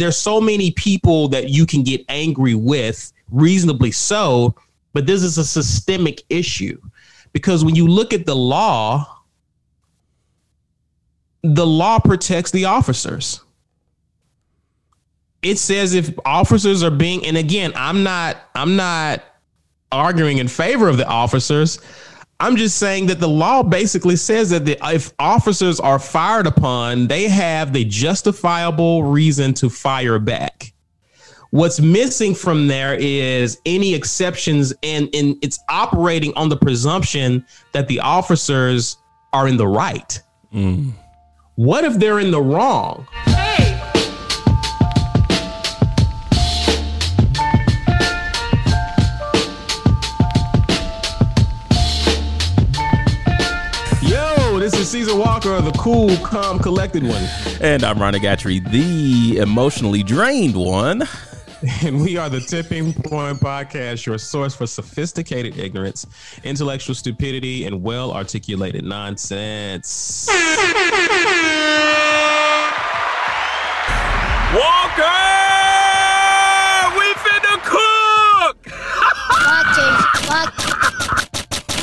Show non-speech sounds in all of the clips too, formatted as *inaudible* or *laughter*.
there's so many people that you can get angry with, reasonably so, but this is a systemic issue because when you look at the law, the law protects the officers. It says if officers are being, and again, I'm not, I'm not arguing in favor of the officers. I'm just saying that the law basically says that the, if officers are fired upon, they have the justifiable reason to fire back. What's missing from there is any exceptions, and, and it's operating on the presumption that the officers are in the right. Mm. What if they're in the wrong? Caesar Walker, the cool, calm, collected one. And I'm Ronnie Gatrey, the emotionally drained one. *laughs* And we are the Tipping Point Podcast, your source for sophisticated ignorance, intellectual stupidity, and well articulated nonsense. Walker!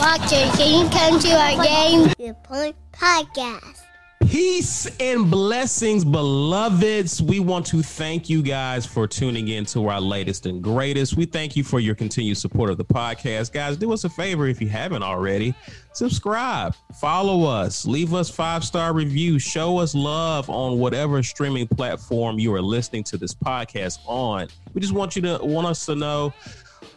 Watch, watchers, can you come to our game? The Point Podcast. Peace and blessings, beloveds. We want to thank you guys for tuning in to our latest and greatest. We thank you for your continued support of the podcast. Guys, do us a favor if you haven't already. Subscribe, follow us, leave us five star reviews, show us love on whatever streaming platform you are listening to this podcast on. We just want you to want us to know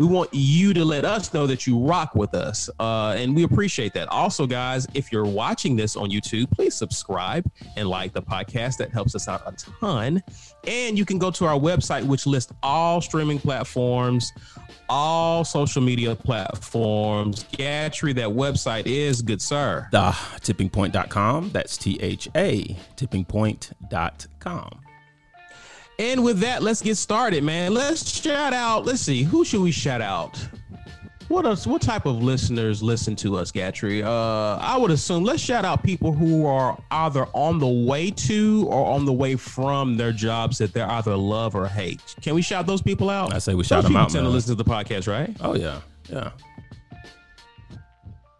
we want you to let us know that you rock with us. Uh, and we appreciate that. Also, guys, if you're watching this on YouTube, please subscribe and like the podcast. That helps us out a ton. And you can go to our website, which lists all streaming platforms, all social media platforms. Gatrey, that website is good, sir. The tippingpoint.com. That's T H A, tippingpoint.com. And with that, let's get started, man. Let's shout out. Let's see, who should we shout out? What else? What type of listeners listen to us, Gatrey? Uh, I would assume let's shout out people who are either on the way to or on the way from their jobs that they either love or hate. Can we shout those people out? I say we shout those them out. Tend man. to listen to the podcast, right? Oh yeah, yeah.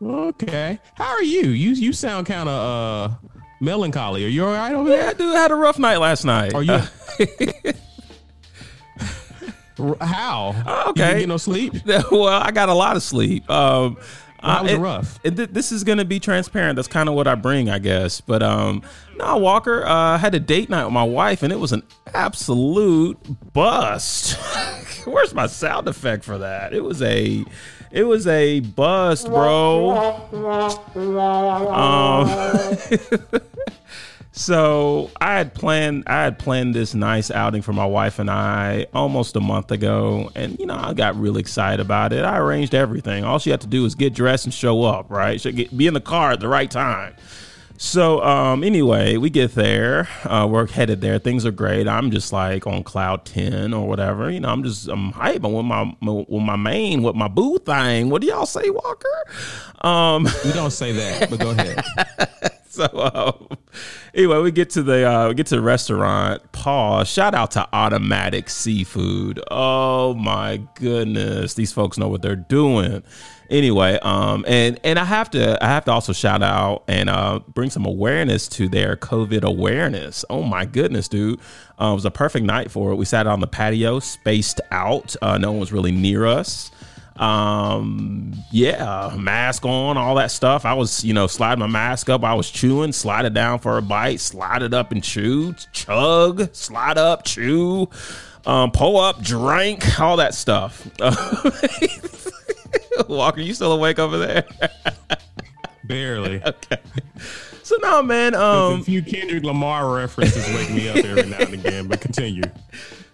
Okay. How are you? You you sound kind of uh melancholy. Are you all right over there? Yeah, dude, I had a rough night last night. Are you? *laughs* How? Oh, okay. You get no sleep? *laughs* well, I got a lot of sleep. Um, well, was it, rough? It, this is going to be transparent. That's kind of what I bring, I guess. But um, no, Walker, uh, I had a date night with my wife, and it was an absolute bust. *laughs* Where's my sound effect for that? It was a it was a bust, bro. Um, so I had planned I had planned this nice outing for my wife and I almost a month ago, and you know I got really excited about it. I arranged everything. All she had to do was get dressed and show up. Right, she get, be in the car at the right time. So um, anyway, we get there. Uh, we're headed there. Things are great. I'm just like on cloud ten or whatever. You know, I'm just I'm hyping with my with my main with my boo thing. What do y'all say, Walker? Um, we don't say that, but go ahead. *laughs* *laughs* so um, anyway, we get to the uh, we get to the restaurant. Paul, Shout out to Automatic Seafood. Oh my goodness, these folks know what they're doing anyway, um, and and I have to I have to also shout out and uh, bring some awareness to their COVID awareness. Oh my goodness, dude! Uh, it was a perfect night for it. We sat on the patio, spaced out. Uh, no one was really near us. Um, yeah, mask on, all that stuff. I was, you know, slide my mask up. I was chewing, slide it down for a bite, slide it up and chew, chug, slide up, chew, um, pull up, drink, all that stuff. *laughs* Walker, you still awake over there? Barely. *laughs* okay. So now, man, um, a few Kendrick Lamar references wake me up every now and again. But continue.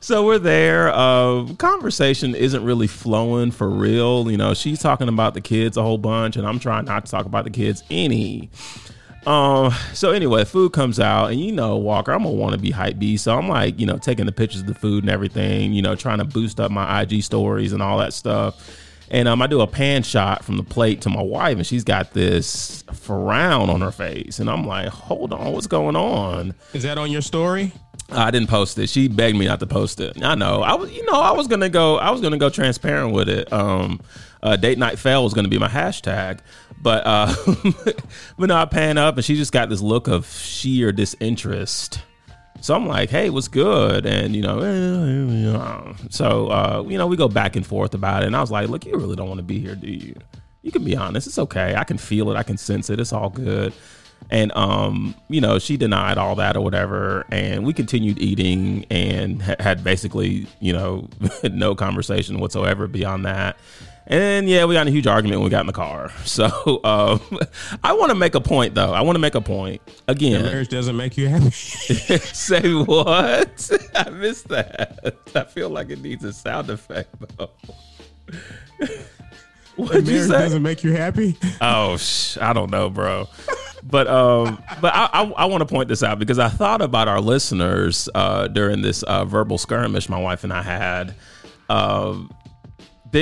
So we're there. Uh, conversation isn't really flowing for real. You know, she's talking about the kids a whole bunch, and I'm trying not to talk about the kids any. Um, so anyway, food comes out, and you know, Walker, I'm to be hype B, so I'm like, you know, taking the pictures of the food and everything, you know, trying to boost up my IG stories and all that stuff. And um, I do a pan shot from the plate to my wife, and she's got this frown on her face, and I'm like, "Hold on, what's going on?" Is that on your story? I didn't post it. She begged me not to post it. I know. I was, you know, I was gonna go. I was gonna go transparent with it. Um, uh, date night fail was gonna be my hashtag, but uh, *laughs* but no, I pan up and she just got this look of sheer disinterest. So I'm like, hey, what's good? And you know, *laughs* so uh, you know, we go back and forth about it. And I was like, look, you really don't want to be here, do you? You can be honest. It's okay. I can feel it. I can sense it. It's all good and um you know she denied all that or whatever and we continued eating and ha- had basically you know *laughs* no conversation whatsoever beyond that. And yeah we got in a huge argument when we got in the car. *laughs* So um i want to make a point though. I want to make a point. Again. Marriage doesn't make you happy. *laughs* Say what? I missed that. I feel like it needs a sound effect though. What'd you say? doesn't make you happy. Oh, sh- I don't know, bro but um, but I, I, I want to point this out because I thought about our listeners uh, during this uh, verbal skirmish my wife and I had. Um,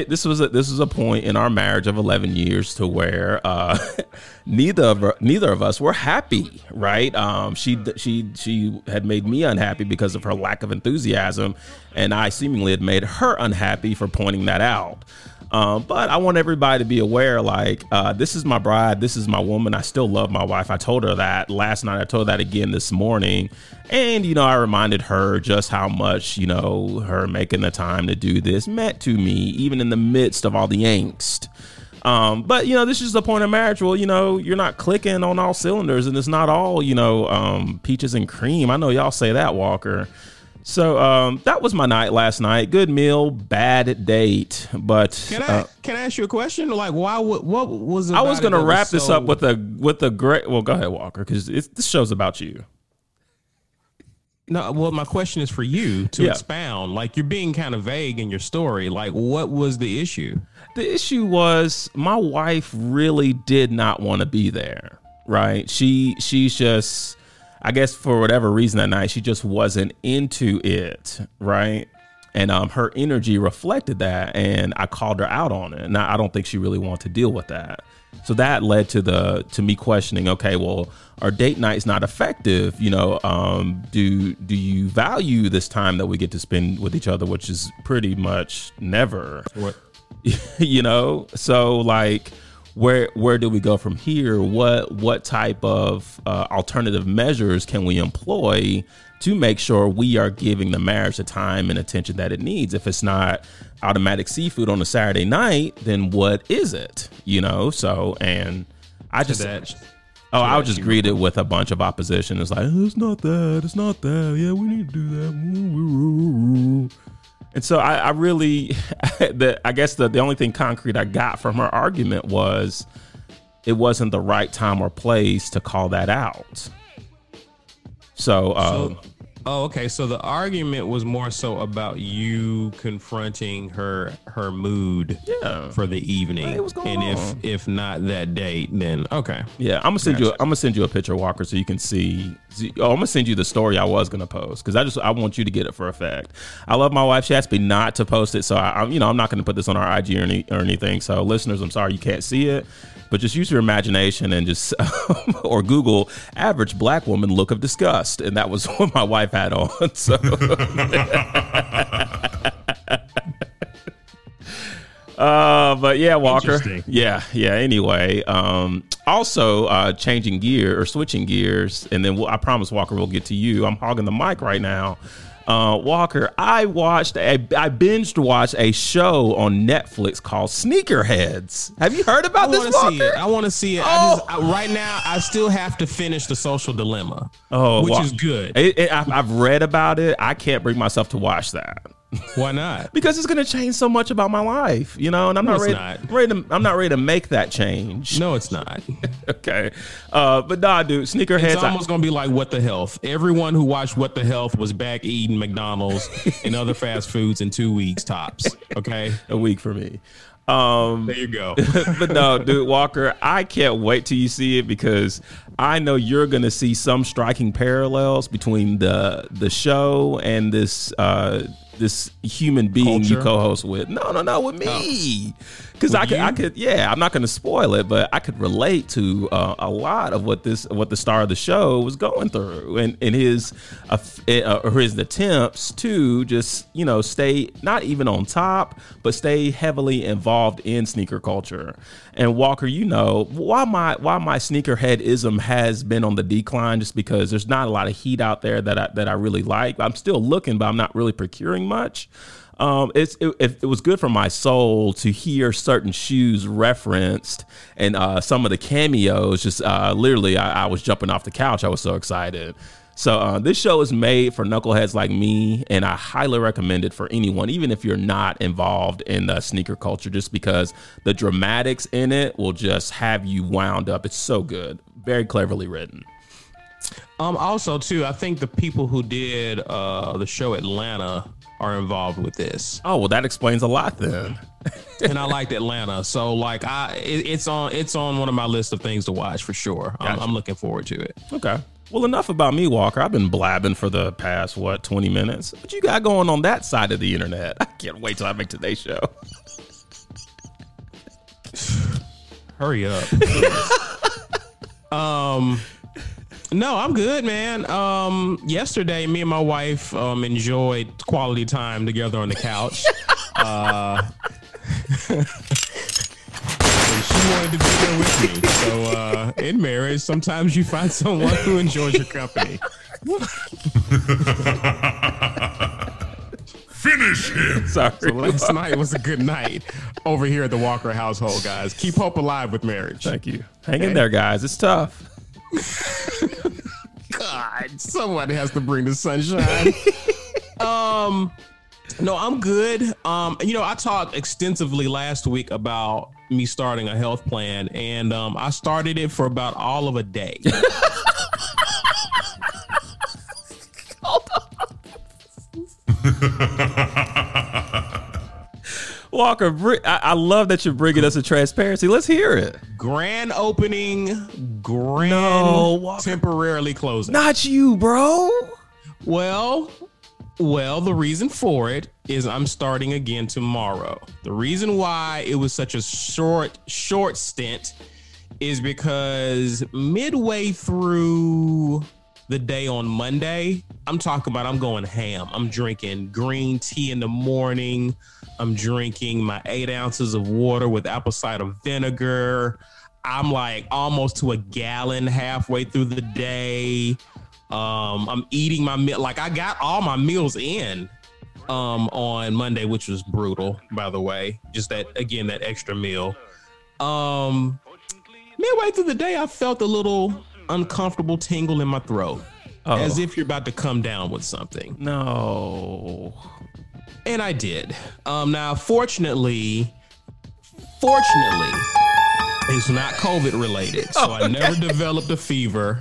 this was a, this was a point in our marriage of 11 years to where uh, *laughs* neither of neither of us were happy right um, she she she had made me unhappy because of her lack of enthusiasm and I seemingly had made her unhappy for pointing that out um, but I want everybody to be aware like, uh, this is my bride. This is my woman. I still love my wife. I told her that last night. I told her that again this morning. And, you know, I reminded her just how much, you know, her making the time to do this meant to me, even in the midst of all the angst. Um, but you know, this is the point of marriage. Well, you know, you're not clicking on all cylinders, and it's not all you know, um, peaches and cream. I know y'all say that, Walker. So um, that was my night last night. Good meal, bad date. But can I uh, can I ask you a question? Like, why? What, what was? I was going to wrap this so... up with a with a great. Well, go ahead, Walker, because this show's about you. No, well, my question is for you to yeah. expound. Like, you're being kind of vague in your story. Like, what was the issue? The issue was my wife really did not want to be there. Right? She she's just I guess for whatever reason that night, she just wasn't into it, right? And um, her energy reflected that, and I called her out on it. And I don't think she really wanted to deal with that. So that led to the to me questioning. Okay, well, our date night's not effective. You know, um, do do you value this time that we get to spend with each other, which is pretty much never. What? *laughs* you know, so like where where do we go from here? What what type of uh, alternative measures can we employ to make sure we are giving the marriage the time and attention that it needs? If it's not automatic seafood on a Saturday night, then what is it? You know. So and I just. That, oh, I was just greeted with a bunch of opposition. It's like it's not that, it's not that. Yeah, we need to do that. And so I, I really, *laughs* the, I guess the, the only thing concrete I got from her argument was it wasn't the right time or place to call that out. So, um, so Oh, okay. So the argument was more so about you confronting her her mood yeah. for the evening. Hey, and on? if if not that date, then okay. Yeah, I'm gonna send gotcha. you. A, I'm gonna send you a picture, Walker, so you can see. see oh, I'm gonna send you the story I was gonna post because I just I want you to get it for a fact. I love my wife. She asked me not to post it, so I, I you know I'm not gonna put this on our IG or, any, or anything. So listeners, I'm sorry you can't see it but just use your imagination and just *laughs* or Google average black woman look of disgust, and that was *laughs* what my wife had on. *laughs* So. Uh, but yeah, Walker. Yeah, yeah. Anyway, um, also uh, changing gear or switching gears, and then we'll, I promise Walker we'll get to you. I'm hogging the mic right now uh, Walker, I watched a, I binged watched a show on Netflix called Sneakerheads. Have you heard about I this? See it. I want to see it. Oh. I just, I, right now, I still have to finish the Social Dilemma. Oh, which well, is good. It, it, I've, I've read about it. I can't bring myself to watch that. *laughs* Why not? because it's going to change so much about my life, you know, and I'm no, not ready, not. ready to, I'm not ready to make that change. No, it's not. *laughs* okay. Uh, but nah, dude, sneakerheads. It's almost going to be like what the health. Everyone who watched what the health was back eating McDonald's *laughs* and other fast foods in two weeks tops. Okay. A week for me. Um, there you go. but no, dude, Walker, I can't wait till you see it because I know you're going to see some striking parallels between the the show and this uh, this human being you co-host with. No, no, no, with me. Because I could, I could, yeah. I'm not going to spoil it, but I could relate to uh, a lot of what this, what the star of the show was going through, and and his, uh, uh, or his attempts to just you know stay not even on top, but stay heavily involved in sneaker culture. And Walker, you know why my why my sneakerheadism has been on the decline, just because there's not a lot of heat out there that I, that I really like. I'm still looking, but I'm not really procuring much um, it's it, it, was good for my soul to hear certain shoes referenced and uh, some of the cameos. Just uh, literally, I, I was jumping off the couch. I was so excited. So uh, this show is made for knuckleheads like me, and I highly recommend it for anyone, even if you're not involved in the sneaker culture, just because the dramatics in it will just have you wound up. It's so good, very cleverly written. Um, also, too, I think the people who did uh, the show Atlanta are involved with this, Oh well, that explains a lot then. *laughs* and I liked Atlanta. So, like, I it, it's on it's on one of my list of things to watch for sure. I'm, I'm looking forward to it. Okay. Well, enough about me, Walker. I've been blabbing for the past what twenty minutes. What you got going on that side of the internet? *laughs* I can't wait till I make today's show. *sighs* Hurry up. *laughs* um no, I'm good, man. Um yesterday me and my wife um enjoyed quality time together on the couch. *laughs* uh *laughs* she wanted to be there with me. So uh in marriage, sometimes you find someone who enjoys your company. *laughs* Finish him! Sorry. So last night was a good night over here at the Walker household, guys. Keep hope alive with marriage. Thank you. Hang in there, guys. It's tough. God, somebody has to bring the sunshine. *laughs* um, no, I'm good. Um, you know, I talked extensively last week about me starting a health plan, and um, I started it for about all of a day. *laughs* Walker, I-, I love that you're bringing us a transparency. Let's hear it. grand opening, grand No, temporarily closing. Not you, bro. Well, well, the reason for it is I'm starting again tomorrow. The reason why it was such a short, short stint is because midway through the day on Monday, I'm talking about I'm going ham. I'm drinking green tea in the morning. I'm drinking my eight ounces of water with apple cider vinegar. I'm like almost to a gallon halfway through the day. Um, I'm eating my meal. Like I got all my meals in um on Monday, which was brutal, by the way. Just that again, that extra meal. Um midway through the day, I felt a little uncomfortable tingle in my throat. Oh. As if you're about to come down with something. No. And I did. Um now fortunately, fortunately, it's not COVID related. So I *laughs* never developed a fever.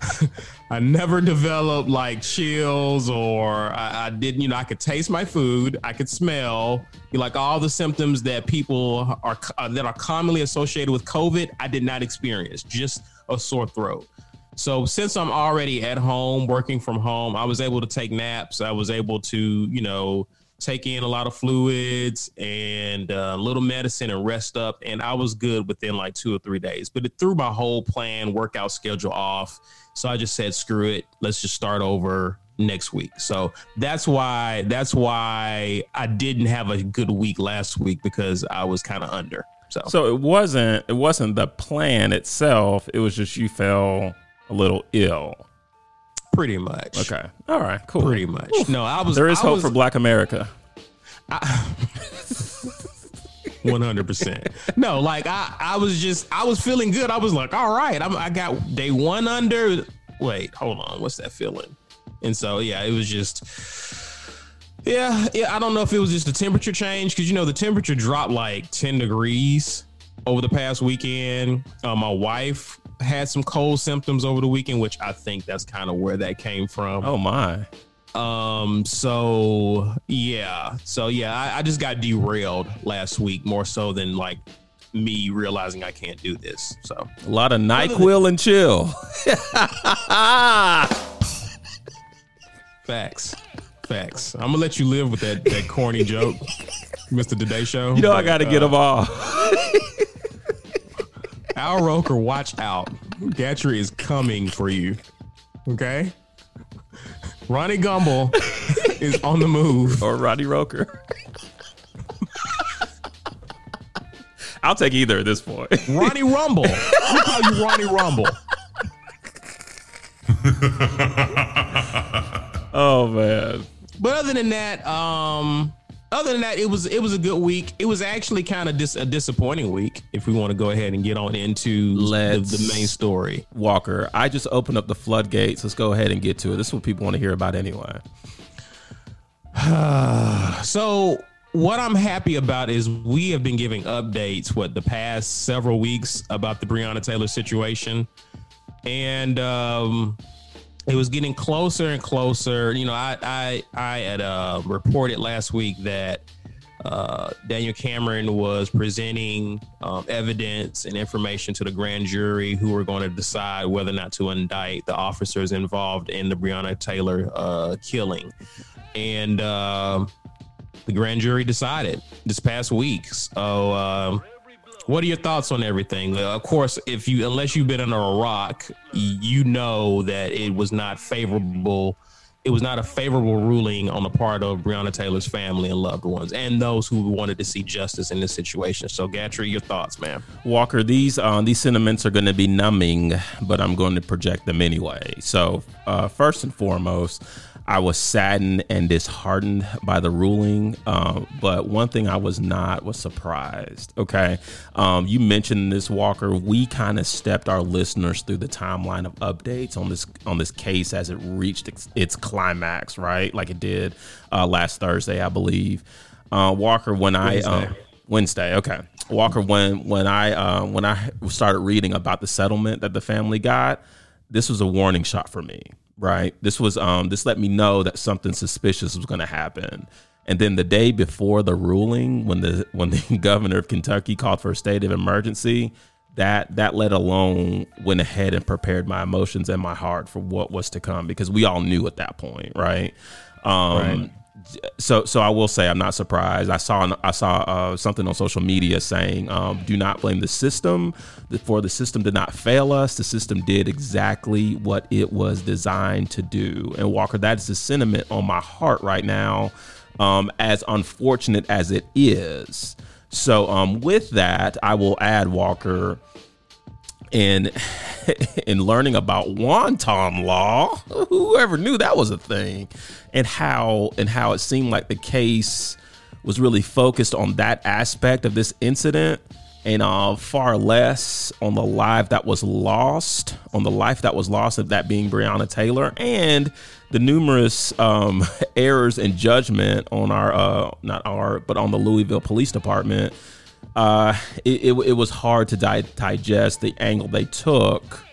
*laughs* I never developed like chills or I, I didn't, you know, I could taste my food, I could smell, like all the symptoms that people are uh, that are commonly associated with COVID. I did not experience, just a sore throat. So since I'm already at home working from home, I was able to take naps. I was able to, you know, take in a lot of fluids and uh, a little medicine and rest up. And I was good within like two or three days. But it threw my whole plan, workout schedule off. So I just said, screw it. Let's just start over next week. So that's why that's why I didn't have a good week last week because I was kind of under. So, So it wasn't it wasn't the plan itself. It was just you fell a little ill. Pretty much. Okay. All right. Cool. Pretty much. No, I was. There is I hope was- for Black America. *laughs* One hundred percent. No, like I, I was just, I was feeling good. I was like, all right, I'm, I got day one under. Wait, hold on, what's that feeling? And so, yeah, it was just, yeah, yeah. I don't know if it was just the temperature change because you know the temperature dropped like ten degrees over the past weekend. Uh, my wife had some cold symptoms over the weekend, which I think that's kind of where that came from. Oh my. Um, so yeah, so yeah, I, I just got derailed last week more so than like me realizing I can't do this. So A lot of NyQuil and chill. *laughs* facts, Facts. I'm gonna let you live with that that corny joke, *laughs* Mr. Today Show. You know, I got to uh, get them all. Al Roker, watch out. Gatrey is coming for you. Okay? Ronnie Gumbel is on the move. or Roddy Roker. I'll take either at this point. Ronnie Rumble. We call you Ronnie Rumble. *laughs* Oh man. But other than that, um, other than that, it was it was a good week. It was actually kind of dis- a disappointing week. If we want to go ahead and get on into the, the main story. Walker, I just opened up the floodgates. Let's go ahead and get to it. This is what people want to hear about anyway. *sighs* So what I'm happy about is we have been giving updates what the past several weeks about the Breonna Taylor situation, and um, it was getting closer and closer. You know, I I I had uh, reported last week that uh, Daniel Cameron was presenting um, evidence and information to the grand jury who were going to decide whether or not to indict the officers involved in the Breonna Taylor uh, killing. And um the grand jury decided this past week. So, um, what are your thoughts on everything? Uh, of course, if you unless you've been under a rock, you know that it was not favorable. It was not a favorable ruling on the part of Breonna Taylor's family and loved ones, and those who wanted to see justice in this situation. So, Gatry, your thoughts, man? Walker, these um, these sentiments are going to be numbing, but I'm going to project them anyway. So, uh, first and foremost, I was saddened and disheartened by the ruling. Um, but one thing I was not was surprised. Okay, um, you mentioned this, Walker. We kind of stepped our listeners through the timeline of updates on this on this case as it reached its, its climax, right? Like it did uh, last Thursday, I believe. Uh, Walker, when I um, Wednesday. Wednesday, okay. Walker, when when I uh, when I started reading about the settlement that the family got, this was a warning shot for me. Right, this was um this let me know that something suspicious was going to happen. And then the day before the ruling, when the *laughs* when the *laughs* governor of Kentucky called for a state of emergency, that that let alone went ahead and prepared my emotions and my heart for what was to come because we all knew at that point, right? Um, Right. So so I will say I'm not surprised. I saw I saw uh, something on social media saying, um, "Do not blame the system. For the system did not fail us. The system did exactly what it was designed to do." And Walker, that is the sentiment on my heart right now. Um, as unfortunate as it is. So um, with that, I will add Walker in *laughs* in learning about wanton law. Whoever knew that was a thing. And how and how it seemed like the case was really focused on that aspect of this incident and uh, far less on the life that was lost on the life that was lost of that being Breonna Taylor and the numerous um, *laughs* errors in judgment on our uh, not our but on the Louisville Police Department uh, it, it, it was hard to di- digest the angle they took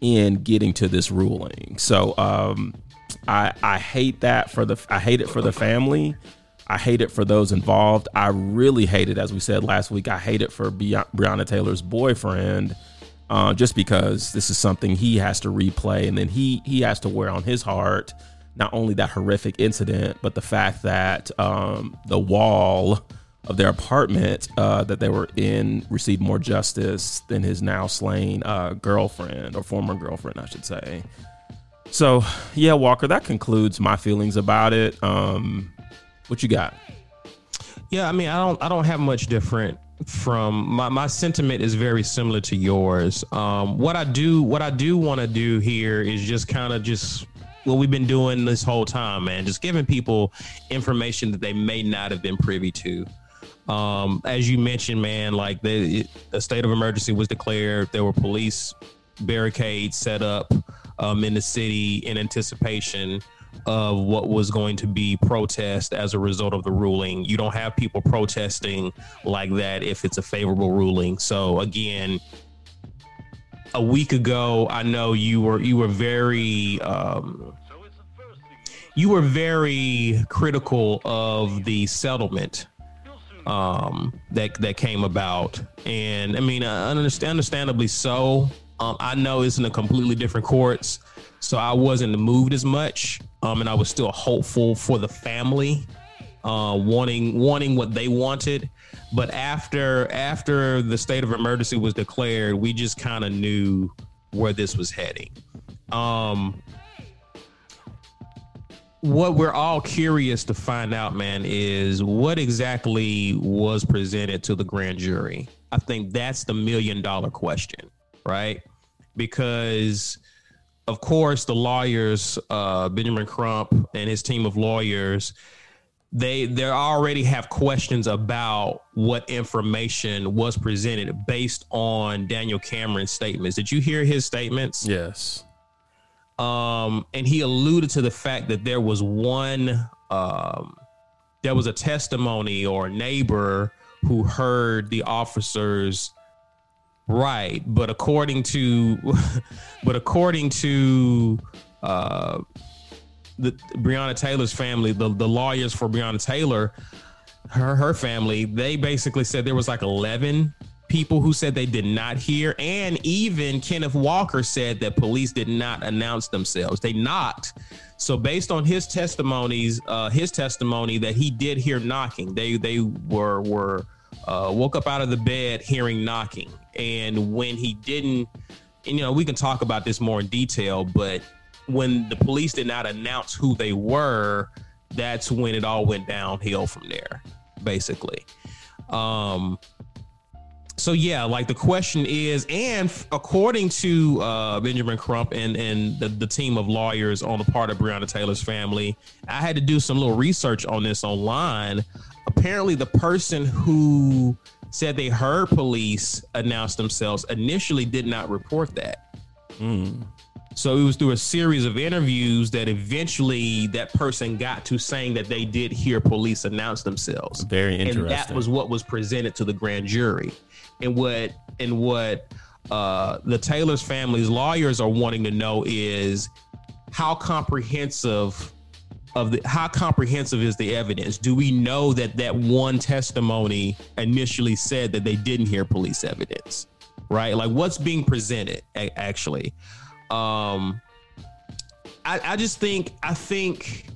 in getting to this ruling. So um, I I hate that for the I hate it for the family. I hate it for those involved. I really hate it, as we said last week. I hate it for Breonna Taylor's boyfriend, uh, just because this is something he has to replay, and then he he has to wear on his heart not only that horrific incident, but the fact that um, the wall of their apartment uh, that they were in received more justice than his now slain uh, girlfriend or former girlfriend, I should say. So, yeah, Walker, that concludes my feelings about it. Um, what you got? Yeah, I mean, I don't, I don't have much different from my my sentiment is very similar to yours. Um, what I do, what I do want to do here is just kind of just what we've been doing this whole time, man. Just giving people information that they may not have been privy to. Um, as you mentioned, man, like the a state of emergency was declared. There were police barricades set up um, in the city in anticipation of what was going to be protest as a result of the ruling. You don't have people protesting like that if it's a favorable ruling. So again, a week ago, I know you were you were very um, you were very critical of the settlement um, that that came about, and I mean, uh, understand, understandably so. Um, I know it's in a completely different courts, so I wasn't moved as much um, and I was still hopeful for the family, uh, wanting wanting what they wanted. But after after the state of emergency was declared, we just kind of knew where this was heading. Um, what we're all curious to find out, man, is what exactly was presented to the grand jury. I think that's the million dollar question, right? Because of course, the lawyers, uh, Benjamin Crump and his team of lawyers, they they already have questions about what information was presented based on Daniel Cameron's statements. Did you hear his statements? Yes. Um, and he alluded to the fact that there was one, um, there was a testimony or a neighbor who heard the officers right, but according to, *laughs* but according to, uh, the Breonna Taylor's family, the the lawyers for Breonna Taylor, her her family, they basically said there was like eleven people who said they did not hear, and even Kenneth Walker said that police did not announce themselves. They knocked. So based on his testimonies, uh, his testimony that he did hear knocking, they they were were uh, woke up out of the bed hearing knocking, and when he didn't, and, you know, we can talk about this more in detail, but when the police did not announce who they were, that's when it all went downhill from there, basically. Um, so yeah, like the question is, and according to uh, Benjamin Crump and and the, the team of lawyers on the part of Breonna Taylor's family, I had to do some little research on this online. Apparently, the person who said they heard police announce themselves initially did not report that. So it was through a series of interviews that eventually that person got to saying that they did hear police announce themselves. Very interesting. And that was what was presented to the grand jury. And what and what uh, the Taylor's family's lawyers are wanting to know is how comprehensive of the how comprehensive is the evidence? Do we know that that one testimony initially said that they didn't hear police evidence? Right? Like what's being presented a- actually? Um I, I just think I think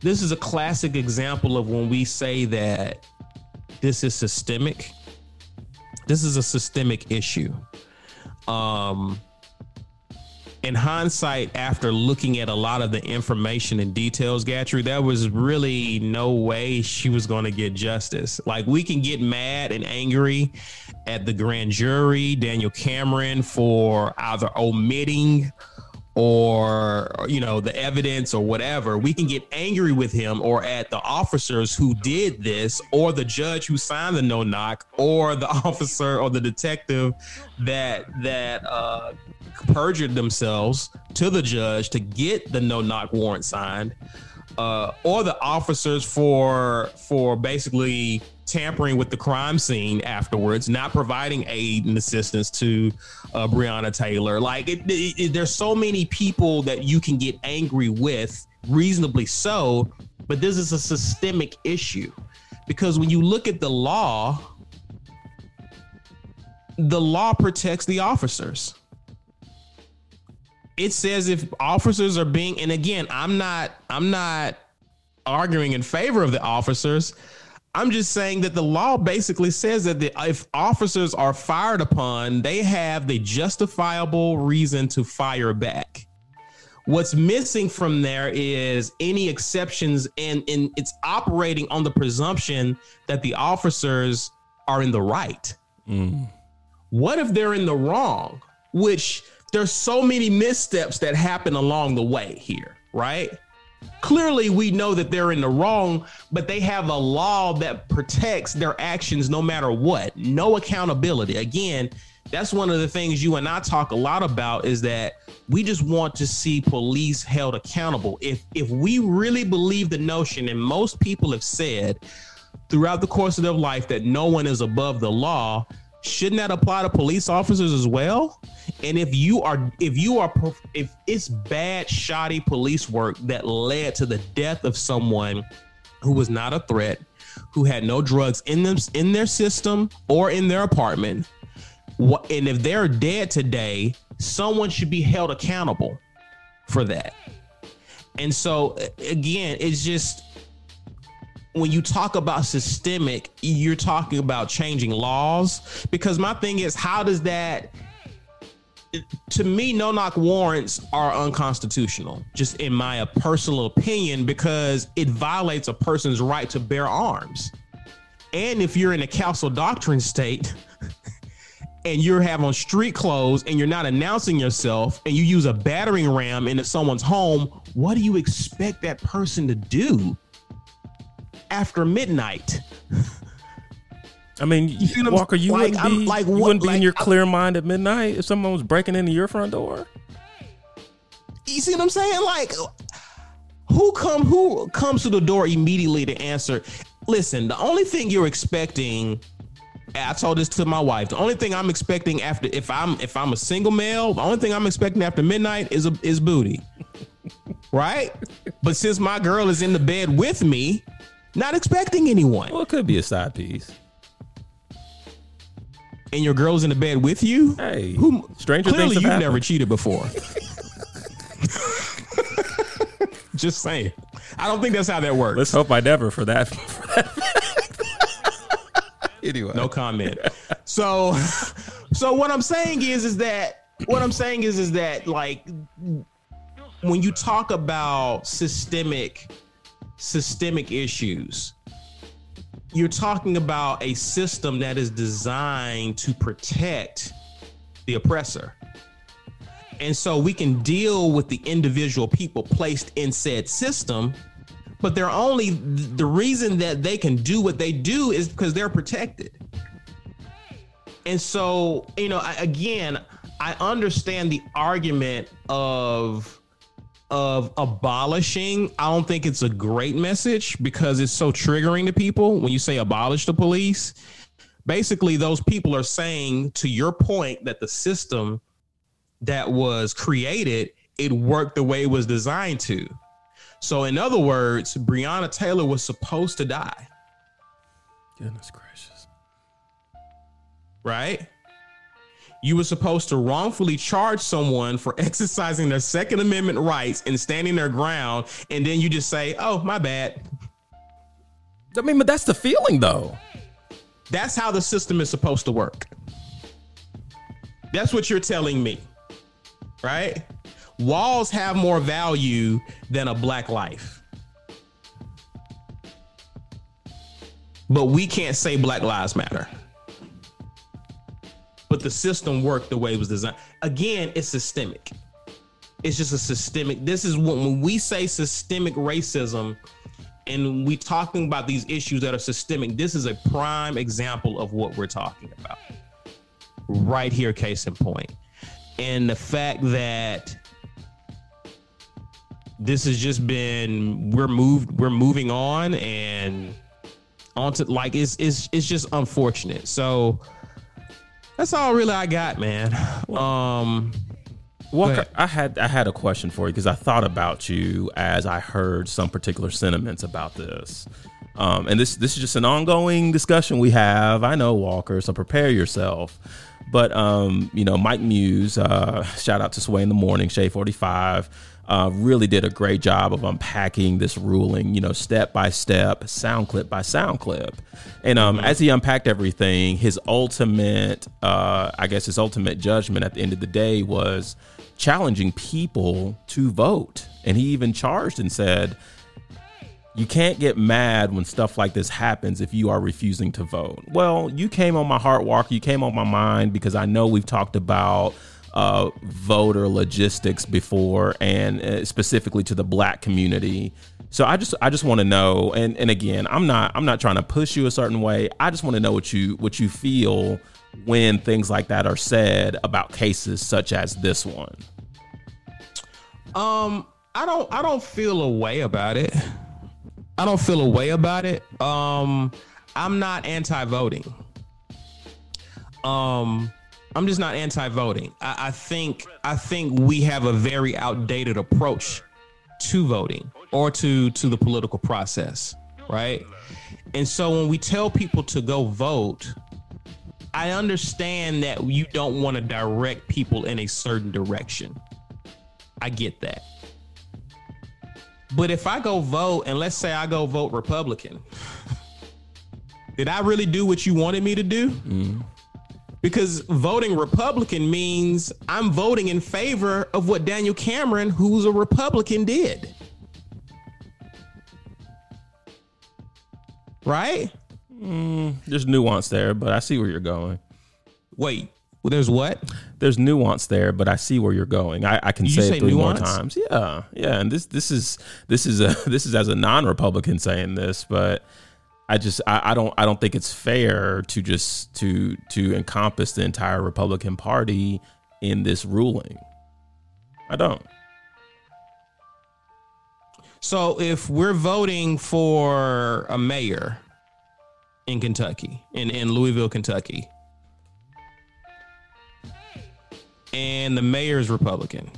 this is a classic example of when we say that this is systemic. This is a systemic issue. Um, in hindsight, after looking at a lot of the information and details, Gatrey, there was really no way she was going to get justice. Like, we can get mad and angry at the grand jury, Daniel Cameron, for either omitting or you know the evidence or whatever we can get angry with him or at the officers who did this or the judge who signed the no knock or the *laughs* officer or the detective that that uh perjured themselves to the judge to get the no knock warrant signed uh, or the officers for for basically tampering with the crime scene afterwards, not providing aid and assistance to uh, Breonna Taylor. Like, it, it- it- there's so many people that you can get angry with, reasonably so. But this is a systemic issue because when you look at the law, the law protects the officers it says if officers are being and again i'm not i'm not arguing in favor of the officers. I'm just saying that the law basically says that the, if officers are fired upon they have the justifiable reason to fire back. What's missing from there is any exceptions and, and it's operating on the presumption that the officers are in the right. Mm. What if they're in the wrong? Which there's so many missteps that happen along the way here right? Clearly we know that they're in the wrong but they have a law that protects their actions no matter what. No accountability. Again that's one of the things you and I talk a lot about is that we just want to see police held accountable. If if we really believe the notion and most people have said throughout the course of their life that no one is above the law shouldn't that apply to police officers as well? And if you are if you are if it's bad shoddy police work that led to the death of someone who was not a threat who had no drugs in them in their system or in their apartment what and if they're dead today someone should be held accountable for that. And so again, it's just when you talk about systemic, you're talking about changing laws. Because my thing is, how does that to me, no knock warrants are unconstitutional, just in my personal opinion, because it violates a person's right to bear arms. And if you're in a castle doctrine state *laughs* and you're having street clothes and you're not announcing yourself and you use a battering ram into someone's home, what do you expect that person to do after midnight? I mean, you Walker, you like, wouldn't be like, you wouldn't be like, in your clear mind at midnight if someone was breaking into your front door. You see what I'm saying? Like, who come who comes to the door immediately to answer? Listen, the only thing you're expecting. I told this to my wife. The only thing I'm expecting after if I'm if I'm a single male, the only thing I'm expecting after midnight is a, is booty. *laughs* right? But since my girl is in the bed with me, not expecting anyone. Well, it could be a side piece and your girl's in the bed with you. Hey, who stranger clearly you've happened. never cheated before. *laughs* Just saying. I don't think that's how that works. Let's hope I never for that. For that. *laughs* anyway, no comment. So, so what I'm saying is, is that what I'm saying is, is that like when you talk about systemic, systemic issues, you're talking about a system that is designed to protect the oppressor. And so we can deal with the individual people placed in said system, but they're only the reason that they can do what they do is because they're protected. And so, you know, I, again, I understand the argument of of abolishing, I don't think it's a great message because it's so triggering to people when you say abolish the police. Basically, those people are saying, to your point, that the system that was created, it worked the way it was designed to. So, in other words, Breonna Taylor was supposed to die. Goodness gracious. Right? You were supposed to wrongfully charge someone for *laughs* exercising their Second Amendment rights and standing their ground, and then you just say, "Oh, my bad." I mean, but that's the feeling, though. That's how the system is supposed to work. That's what you're telling me, right? Walls have more value than a black life. But we can't say Black Lives Matter but the system worked the way it was designed. Again, it's systemic. It's just a systemic. This is when, when we say systemic racism and we talking about these issues that are systemic, this is a prime example of what we're talking about. Right here, case in point. And the fact that this has just been we're moved we're moving on and onto like it's it's it's just unfortunate. So that's all really I got, man. Um, Walker, I had I had a question for you because I thought about you as I heard some particular sentiments about this. Um, and this this is just an ongoing discussion we have. I know Walker, so prepare yourself. But um, you know, Mike Muse, uh, shout out to Sway in the Morning, Shade Forty Five uh, really did a great job of unpacking this ruling, you know, step by step, sound clip by sound clip. And um, mm-hmm. as he unpacked everything, his ultimate, uh, I guess, his ultimate judgment at the end of the day was challenging people to vote. And he even charged and said, you can't get mad when stuff like this happens if you are refusing to vote. Well, you came on my heart, Walker. You came on my mind because I know we've talked about uh, voter logistics before, and uh, specifically to the black community. So I just I just want to know, and and again, I'm not I'm not trying to push you a certain way. I just want to know what you what you feel when things like that are said about cases such as this one. Um, I don't I don't feel a way about it. I don't feel a way about it. Um, I'm not anti-voting. Um, I'm just not anti-voting. I, I think I think we have a very outdated approach to voting or to to the political process, right? And so when we tell people to go vote, I understand that you don't want to direct people in a certain direction. I get that. But if I go vote and let's say I go vote Republican, *laughs* did I really do what you wanted me to do? Mm-hmm. Because voting Republican means I'm voting in favor of what Daniel Cameron, who's a Republican, did. Right? Mm, there's nuance there, but I see where you're going. Wait, well, there's what? There's nuance there, but I see where you're going. I, I can You say it three nuance? more times. Yeah, yeah. And this this is this is a *laughs* this is as a non-Republican saying this, but I just I, I don't I don't think it's fair to just to to encompass the entire Republican Party in this ruling. I don't. So if we're voting for a mayor in Kentucky, in, in Louisville, Kentucky, and the mayor is Republican,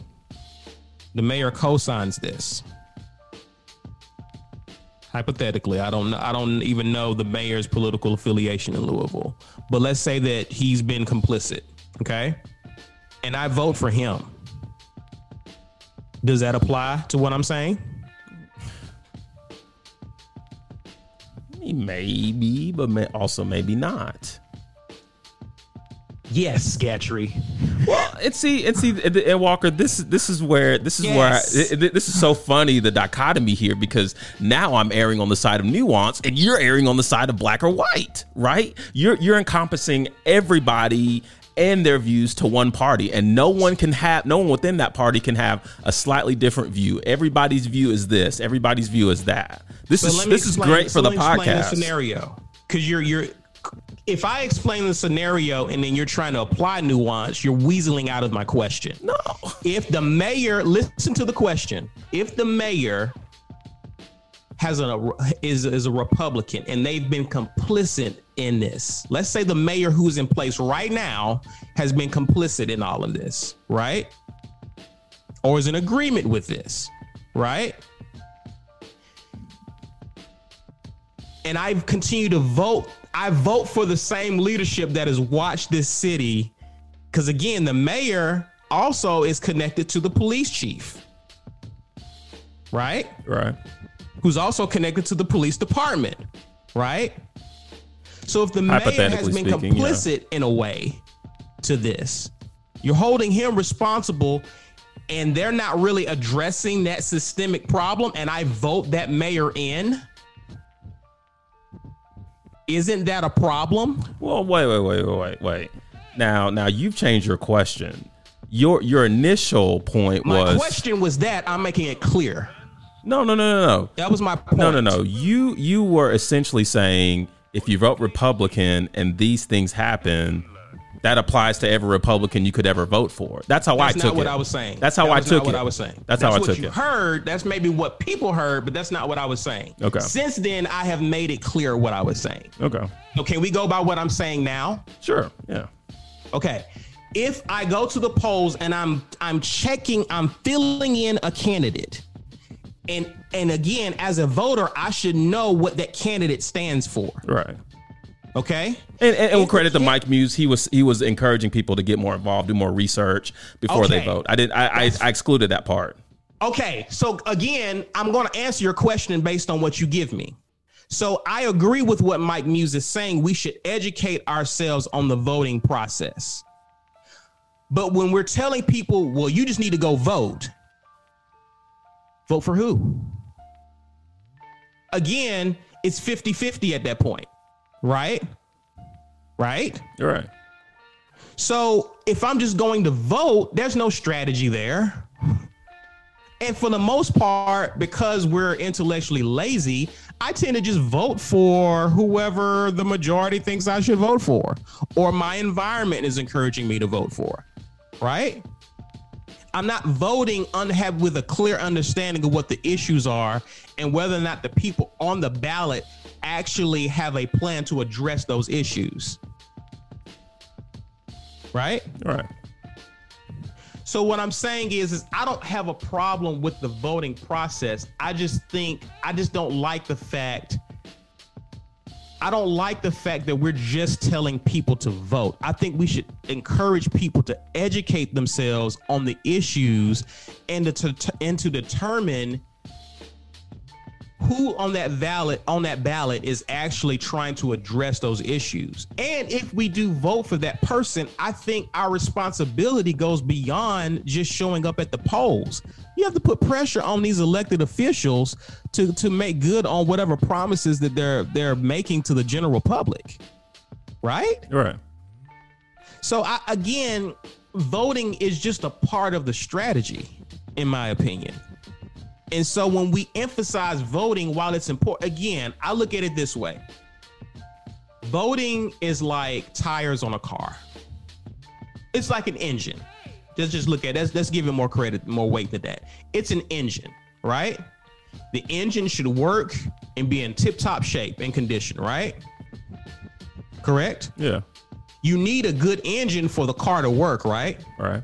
the mayor co-signs this. Hypothetically, I don't I don't even know the mayor's political affiliation in Louisville, but let's say that he's been complicit, okay? And I vote for him. Does that apply to what I'm saying? Maybe, but may, also maybe not. Yes, Gatrey. Well, and see, and see, and, Walker, this this is where this is where I, this is so funny the dichotomy here because now I'm erring on the side of nuance and you're erring on the side of black or white, right? You're you're encompassing everybody and their views to one party, and no one can have no one within that party can have a slightly different view. Everybody's view is this, everybody's view is that. This But is this is great for the explain podcast. scenario, because you're you're. If I explain the scenario and then you're trying to apply nuance, you're weaseling out of my question. No. If the mayor, listen to the question. If the mayor has a is is a Republican and they've been complicit in this, let's say the mayor who's in place right now has been complicit in all of this, right? Or is in agreement with this, right? And I continue to vote. I vote for the same leadership that has watched this city. Because again, the mayor also is connected to the police chief, right? Right. Who's also connected to the police department, right? So if the mayor has been speaking, yeah. complicit in a way to this, you're holding him responsible and they're not really addressing that systemic problem and I vote that mayor in. Isn't that a problem? Well, wait, wait, wait, wait, wait, wait. Now, now you've changed your question. Your your initial point My was My question was that I'm making it clear. no, no, no, no, no, That was my point. no, no, no. You you were essentially saying if you vote Republican and these things happen, that applies to every Republican you could ever vote for. That's how That's I took it. That's not what. I was saying. That's how That I took not it. What I was saying. That's, how I what took you it. heard. That's maybe what people heard, but that's not what I was saying. Okay. Since then, I have made it clear what I was saying. Okay, So can we go by what I'm saying now? sure, yeah, Okay. If I go to the polls and I'm I'm checking, I'm filling in a candidate. And and again, as a voter, I should know what that candidate stands for. right. Okay? And, and, and we'll credit the Mike Muse. He was he was encouraging people to get more involved, do more research before they vote. I did. I, I, I excluded that part. Okay, so again, I'm going to answer your question based on what you give me. So I agree with what Mike Muse is saying. We should educate ourselves on the voting process. But when we're telling people, well, you just need to go vote, vote for who? Again, it's 50 50 at that point, right? Right? You're right. So if I'm just going to vote, there's no strategy there. And for the most part, because we're intellectually lazy, I tend to just vote for whoever the majority thinks I should vote for, or my environment is encouraging me to vote for, right? I'm not voting unhab with a clear understanding of what the issues are and whether or not the people on the ballot actually have a plan to address those issues. Right? All right. So what I'm saying is, is I don't have a problem with the voting process. I just think I just don't like the fact. I don't like the fact that we're just telling people to vote. I think we should encourage people to educate themselves on the issues and to, to and to determine who on that ballot on that ballot is actually trying to address those issues. And if we do vote for that person, I think our responsibility goes beyond just showing up at the polls. You have to put pressure on these elected officials to to make good on whatever promises that they're they're making to the general public. Right? Right. So I, again, voting is just a part of the strategy, in my opinion. And so when we emphasize voting, while it's important, again, I look at it this way voting is like tires on a car, it's like an engine. Let's just look at it. Let's, let's give it more credit, more weight to that. It's an engine, right? The engine should work and be in tip top shape and condition, right? Correct? Yeah. You need a good engine for the car to work, right? Right.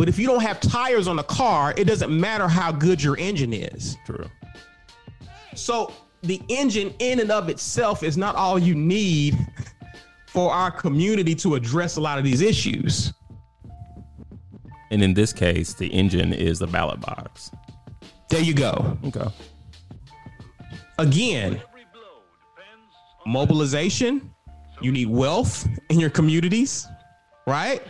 But if you don't have tires on the car, it doesn't matter how good your engine is. True. So the engine in and of itself is not all you need for our community to address a lot of these issues. And in this case, the engine is the ballot box. There you go. Okay. Again, mobilization, you need wealth in your communities, right?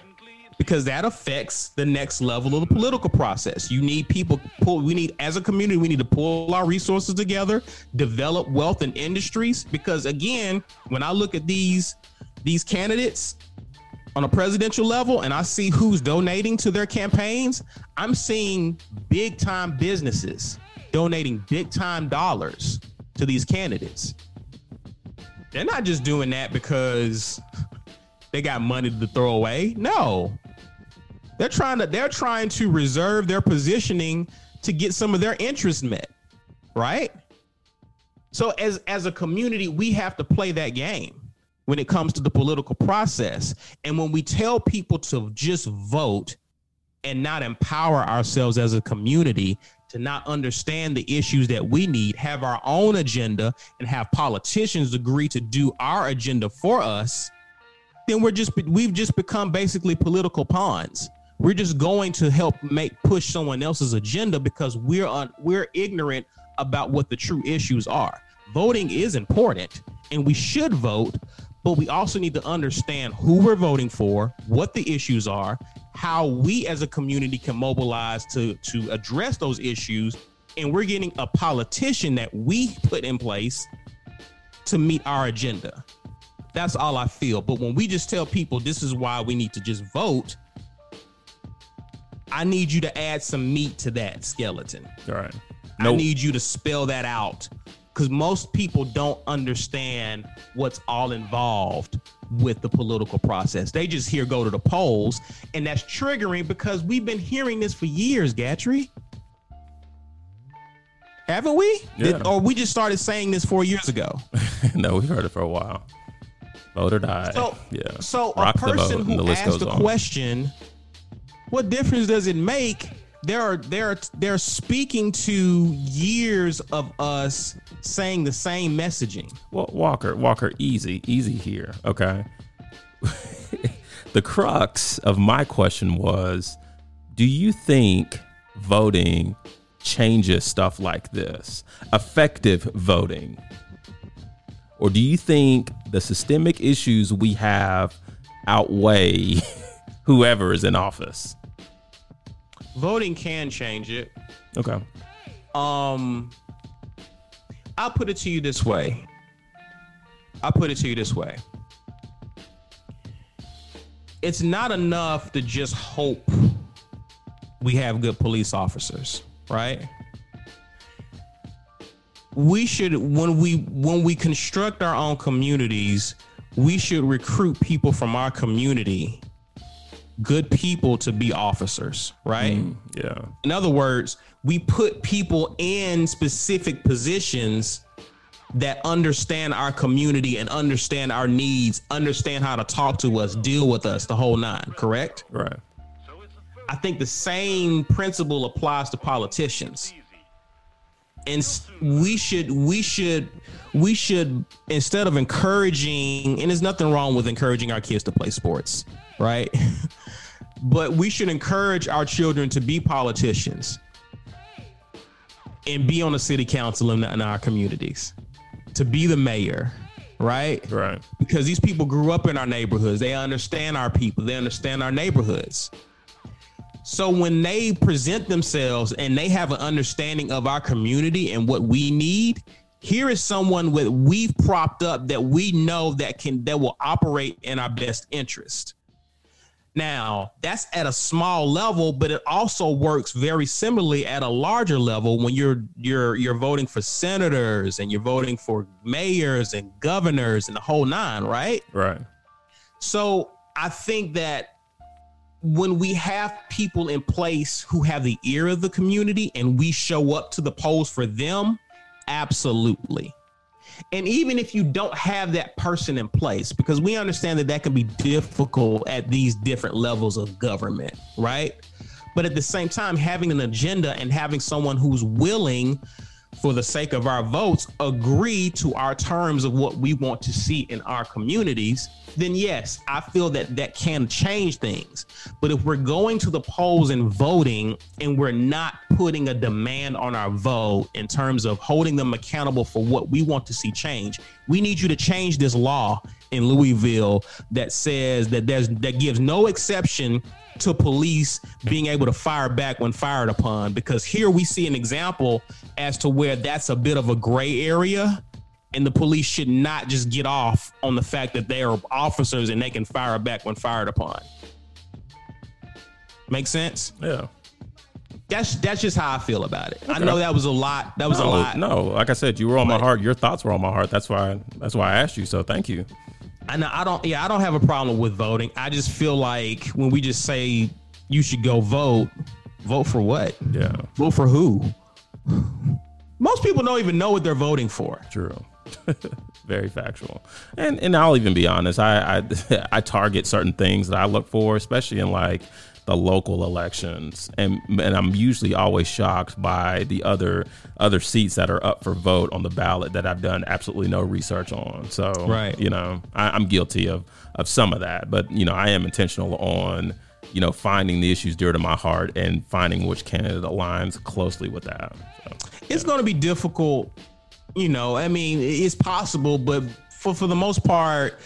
Because that affects the next level of the political process. You need people pull, we need as a community, we need to pull our resources together, develop wealth and industries. Because again, when I look at these these candidates on a presidential level and I see who's donating to their campaigns, I'm seeing big time businesses donating big time dollars to these candidates. They're not just doing that because they got money to throw away. No. They're trying to they're trying to reserve their positioning to get some of their interests met. Right? So as as a community, we have to play that game when it comes to the political process. And when we tell people to just vote and not empower ourselves as a community to not understand the issues that we need, have our own agenda, and have politicians agree to do our agenda for us, then we're just we've just become basically political pawns. We're just going to help make push someone else's agenda because we're we're ignorant about what the true issues are. Voting is important and we should vote, but we also need to understand who we're voting for, what the issues are, how we as a community can mobilize to to address those issues, and we're getting a politician that we put in place to meet our agenda. That's all I feel. But when we just tell people this is why we need to just vote, I need you to add some meat to that skeleton. All right. I need you to spell that out because most people don't understand what's all involved with the political process. They just hear go to the polls, and that's triggering because we've been hearing this for years, Gatrey. Haven't we? Yeah. Did- or we just started saying this four years ago. *laughs* no, we've heard it for a while. Vote or die. So, yeah. so Rock a person who asked the on. question, what difference does it make? They're they're they're speaking to years of us saying the same messaging. Well, Walker, Walker, easy, easy here. Okay. *laughs* the crux of my question was Do you think voting changes stuff like this? Effective voting? Or do you think the systemic issues we have outweigh *laughs* whoever is in office? Voting can change it. Okay. Um, I'll put it to you this way. I'll put it to you this way. It's not enough to just hope we have good police officers, right? We should when we when we construct our own communities, we should recruit people from our community, good people to be officers, right? Mm, yeah. In other words, we put people in specific positions that understand our community and understand our needs, understand how to talk to us, deal with us, the whole nine, correct? Right. I think the same principle applies to politicians. And we should we should we should instead of encouraging and there's nothing wrong with encouraging our kids to play sports, right? *laughs* but we should encourage our children to be politicians. and be on the city council in, in our communities, to be the mayor, right? Right. Because these people grew up in our neighborhoods. They understand our people. They understand our neighborhoods. So when they present themselves and they have an understanding of our community and what we need, here is someone with we've propped up that we know that can that will operate in our best interest. Now, that's at a small level, but it also works very similarly at a larger level when you're you're you're voting for senators and you're voting for mayors and governors and the whole nine, right? Right. So, I think that when we have people in place who have the ear of the community and we show up to the polls for them, absolutely. And even if you don't have that person in place, because we understand that that can be difficult at these different levels of government, right? But at the same time, having an agenda and having someone who's willing, for the sake of our votes, agree to our terms of what we want to see in our communities, then yes, I feel that that can change things. But if we're going to the polls and voting and we're not putting a demand on our vote in terms of holding them accountable for what we want to see change, we need you to change this law in Louisville that says that there's that gives no exception to police being able to fire back when fired upon because here we see an example as to where that's a bit of a gray area and the police should not just get off on the fact that they are officers and they can fire back when fired upon. Make sense? Yeah. That's that's just how I feel about it. I know that was a lot. That was no, a lot. No, like I said, you were on my heart. Your thoughts were on my heart. That's why. That's why I asked you. So thank you. And I don't. Yeah, I don't have a problem with voting. I just feel like when we just say you should go vote, vote for what? Yeah. Vote for who? Most people don't even know what they're voting for. True. *laughs* Very factual. And and I'll even be honest. I, I *laughs* I target certain things that I look for, especially in like the local elections, and and I'm usually always shocked by the other other seats that are up for vote on the ballot that I've done absolutely no research on. So Right. you know, I, I'm guilty of of some of that, but you know, I am intentional on you know finding the issues dear to my heart and finding which candidate aligns closely with that. So, It's going to be difficult. You know, I mean, it's possible, but for for the most part,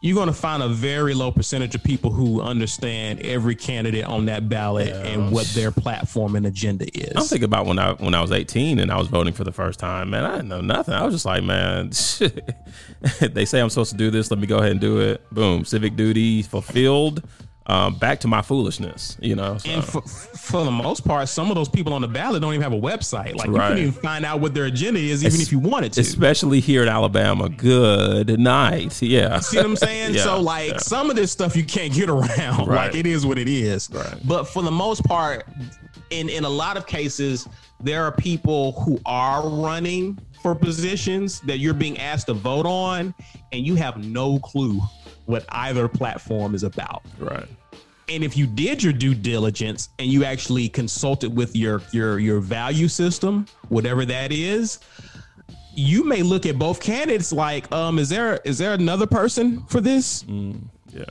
you're going to find a very low percentage of people who understand every candidate on that ballot and what their platform and agenda is. I'm thinking about when I when I was 18 and I was voting for the first time, man. I didn't know nothing. I was just like, man, *laughs* they say I'm supposed to do this. Let me go ahead and do it. Boom, civic duty fulfilled. Um, back to my foolishness, you know. So. And for, for the most part, some of those people on the ballot don't even have a website. Like you Right. couldn't even find out what their agenda is, even Es- if you wanted to. Especially here in Alabama. Good night. Yeah. See what I'm saying? *laughs* Yeah, so like yeah. some of this stuff you can't get around. *laughs* Right. Like it is what it is. Right. But for the most part, in in a lot of cases, there are people who are running for positions that you're being asked to vote on, and you have no clue what either platform is about. Right. And if you did your due diligence and you actually consulted with your your your value system, whatever that is, you may look at both candidates like, um, is there is there another person for this? Yeah.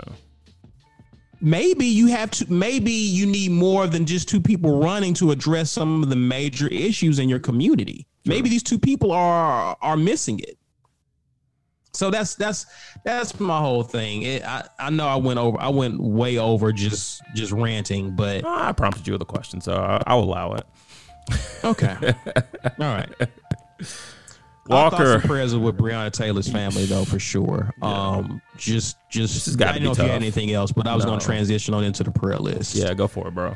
Maybe you have to. Maybe you need more than just two people running to address some of the major issues in your community. Maybe these two people are are missing it. So that's that's that's my whole thing. It, I I know I went over. I went way over just just ranting, but I prompted you with a question, so I, I'll allow it. okay, *laughs* all right. Walker. And prayers with Breonna Taylor's family, though, for sure. Um, just, just, I be didn't know if you had anything else, but I was No. going to transition on into the prayer list. Yeah, go for it, bro.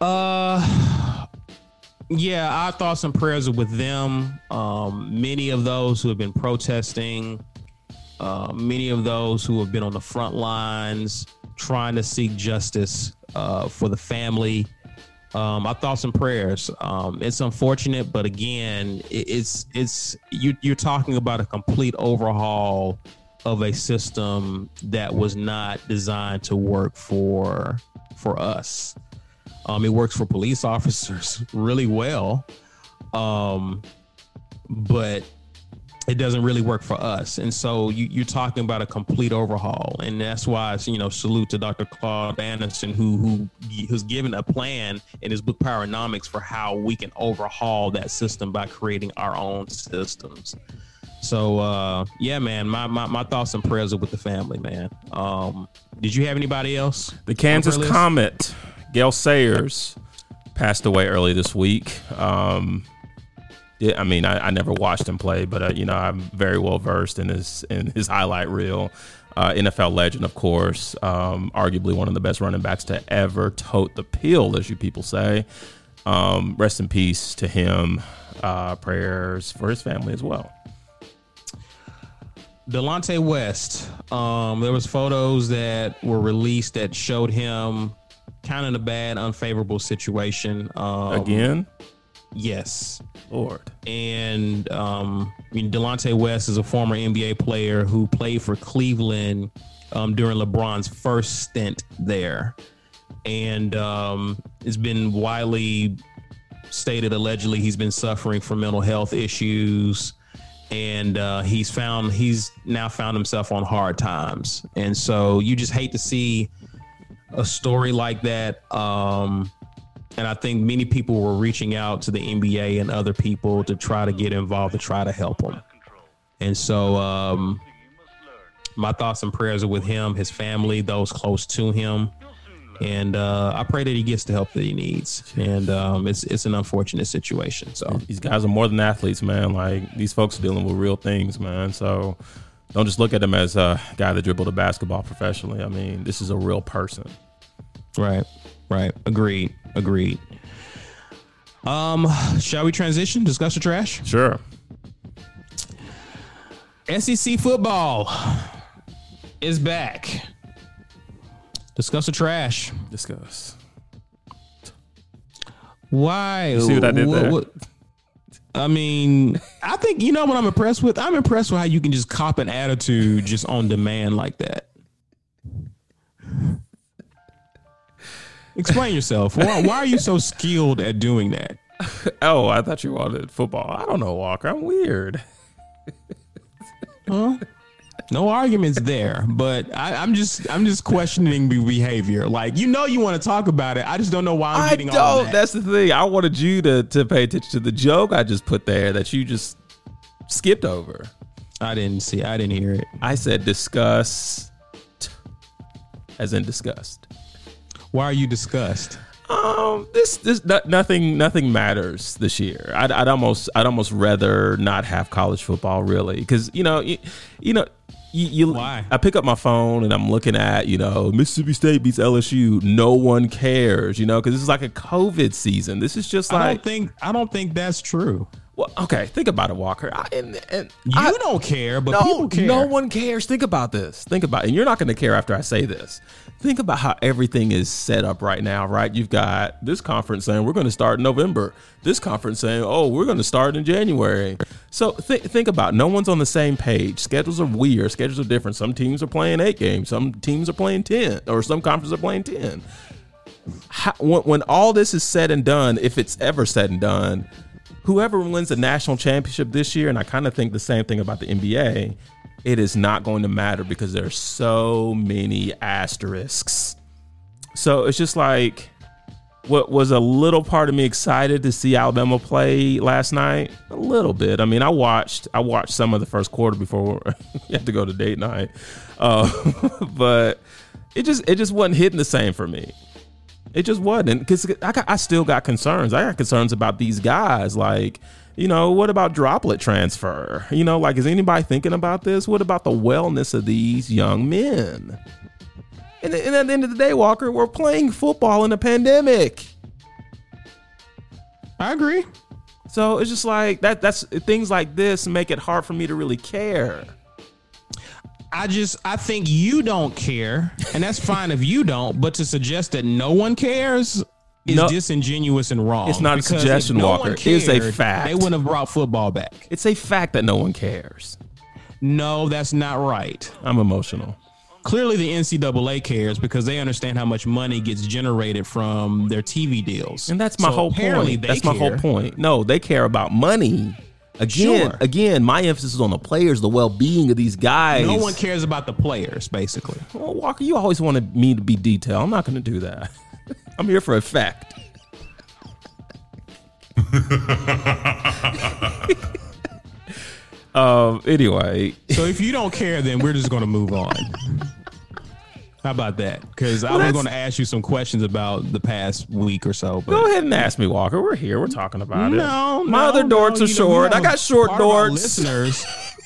Uh, yeah, our thoughts and prayers are with them. Um, many of those who have been protesting, uh, many of those who have been on the front lines trying to seek justice uh, for the family. Um, our thoughts and prayers. Um, it's unfortunate, but again, it, it's it's you, you're talking about a complete overhaul of a system that was not designed to work for for us. Um, it works for police *laughs* officers really well, um, but it doesn't really work for us. And so you, you're talking about a complete overhaul, and that's why it's, you know salute to Dr. Claude Anderson who who who's given a plan in his book PowerNomics for how we can overhaul that system by creating our own systems. So uh, yeah, man, my, my my thoughts and prayers are with the family, man. Um, did you have anybody else? The Kansas Comet, Gale Sayers, passed away early this week. Um, I mean, I, I, never watched him play, but uh, you know, I'm very well versed in his in his highlight reel. Uh, NFL legend, of course, um, arguably one of the best running backs to ever tote the pill, as you people say. Um, rest in peace to him. Uh, prayers for his family as well. Delonte West. Um, there was photos that were released that showed him kind of in a bad, unfavorable situation. Um, Again. Yes. Lord. And um, I mean, Delonte West is a former NBA player who played for Cleveland um, during LeBron's first stint there, and um, it's been widely stated allegedly he's been suffering from mental health issues and uh, he's found he's now found himself on hard times and so you just hate to see a story like that um, and I think many people were reaching out to the NBA and other people to try to get involved to try to help him. And so, um, my thoughts and prayers are with him, his family, those close to him, and uh, I pray that he gets the help that he needs. And um, it's it's an unfortunate situation. So these guys are more than athletes, man. Like these folks are dealing with real things, man. So don't just look at him as a guy that dribbled a basketball professionally. I mean, this is a real person. Right. Right. Agreed. Agreed. Um, shall we transition? Discuss the trash? Sure. SEC football is back. Discuss the trash. Discuss. Why? You see what I did there? What, I mean, I think you know what I'm impressed with. I'm impressed with how you can just cop an attitude just on demand like that. Explain yourself. Why, why are you so skilled at doing that? Oh, I thought you wanted football. I don't know, Walker. I'm weird. Huh? No arguments there, but I, am just I'm just questioning the behavior. Like you know you want to talk about it. I just don't know why I'm I getting all that. That's the thing. I wanted you to to pay attention to the joke I just put there that you just skipped over. I didn't see. I didn't hear it. I said disgust, as in disgust. Why are you disgust? Um, this this nothing nothing matters this year. I'd, I'd almost I'd almost rather not have college football really because you know you, you know you, you, Why? I pick up my phone and I'm looking at, you know, Mississippi State beats LSU. No one cares, you know, because this is like a COVID season. This is just like I don't think I don't think that's true. Well, okay, think about it, Walker. I, and, and you I, don't care, but no, people care. No one cares. Think about this. Think about, it. and you're not going to care after I say this. Think about how everything is set up right now, right? You've got this conference saying we're going to start in November. This conference saying, oh, we're going to start in January. So th- think about, it. no one's on the same page. Schedules are weird. Schedules are different. Some teams are playing eight games. Some teams are playing ten, or some conferences are playing ten. How, when, when all this is said and done, if it's ever said and done whoever wins the national championship this year, and I kind of think the same thing about the NBA, it is not going to matter because there are so many asterisks. So it's just like what was a little part of me excited to see Alabama play last night? A little bit. I mean, I watched I watched some of the first quarter before *laughs* we had to go to date night, uh, *laughs* but it just it just wasn't hitting the same for me. It just wasn't because I I still got concerns. I got concerns about these guys. Like, you know, what about droplet transfer? You know, like, is anybody thinking about this? What about the wellness of these young men? And, and at the end of the day, Walker, we're playing football in a pandemic. I agree. So it's just like that. That's things like this make it hard for me to really care. I just I think you don't care, and that's fine if you don't. But to suggest that no one cares is no, disingenuous and wrong. It's not a suggestion, no Walker. Cared, it's a fact. They wouldn't have brought football back. It's a fact that no one cares. No, that's not right. I'm emotional. Clearly, the NCAA cares because they understand how much money gets generated from their TV deals. And that's my so whole point. That's care. my whole point. No, they care about money Again, Sure. again, my emphasis is on the players, the well-being of these guys. No one cares about the players, basically. Well, Walker, you always wanted me to be detailed. I'm not going to do that. *laughs* *laughs* I'm here for effect. *laughs* um. Anyway, So if you don't care, then we're just going to move on. How about that? Because I was going to ask you some questions about the past week or so. But go ahead and ask me, Walker. We're here. We're talking about it. no, my no, other no, dorks are short. I got short part of our dorks. Listeners *laughs*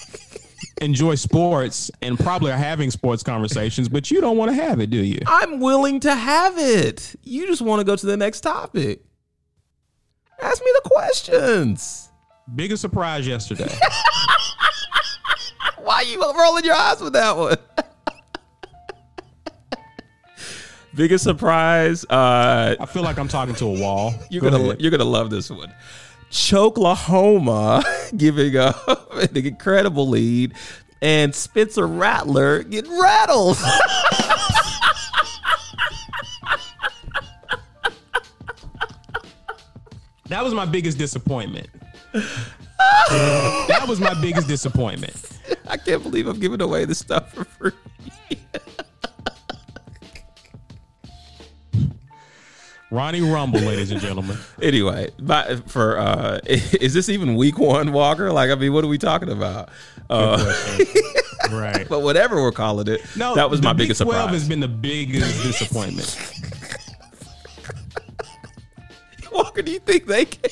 enjoy sports and probably are having sports conversations, but you don't want to have it, do you? I'm willing to have it. You just want to go to the next topic. Ask me the questions. Biggest surprise yesterday. *laughs* Why are you rolling your eyes with that one? *laughs* Biggest surprise. Uh, I feel like I'm talking to a wall. *laughs* you're Go gonna ahead. you're gonna love this one. Choklahoma giving up *laughs* an incredible lead, and Spencer Rattler getting rattled. *laughs* That was my biggest disappointment. that was my biggest disappointment. I can't believe I'm giving away this stuff for free. Ronnie Rumble, ladies and gentlemen. *laughs* Anyway, my, for uh, *laughs* is this even week one, Walker? Like, I mean, what are we talking about? Uh, *laughs* Right. but whatever we're calling it, No, that was my Big biggest 12 surprise. has been the biggest disappointment. Walker, do you think they can?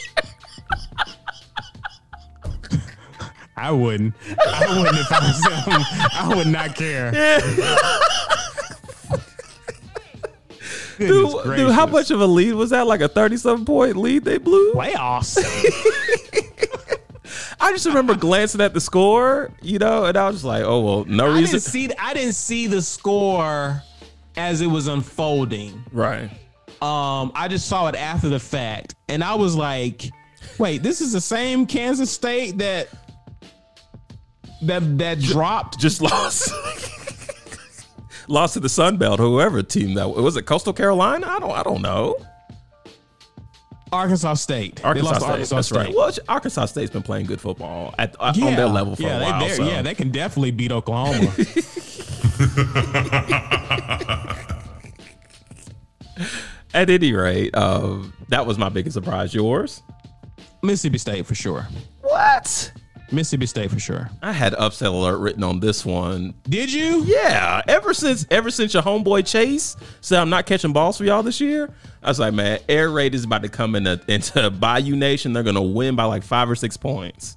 I wouldn't. I wouldn't if I was them. I would not care. Goodness Dude, dude, how much of a lead was that? Like a 37 point lead they blew? playoffs? *laughs* I just remember glancing at the score, you know, and I was just like, oh, well, no I reason. didn't see. I didn't see the score as it was unfolding. right. Um, I just saw it after the fact, and I was like, "Wait, this is the same Kansas State that that that dropped." Just lost. *laughs* lost to the Sun Belt, whoever team that was. it Coastal Carolina? I don't I don't know. Arkansas State. Arkansas State. Arkansas That's State. right. Well, Arkansas State's been playing good football at, uh, on their level for yeah, a while. so. Yeah, they can definitely beat Oklahoma. *laughs* At any rate, uh, that was my biggest surprise. Yours? Mississippi State for sure. What? Mississippi State for sure. I had upset alert written on this one. Did you? Yeah, ever since ever since your homeboy Chase said I'm not catching balls for y'all this year, I was like, man, air raid is about to come into into Bayou Nation. They're gonna win by like five or six points.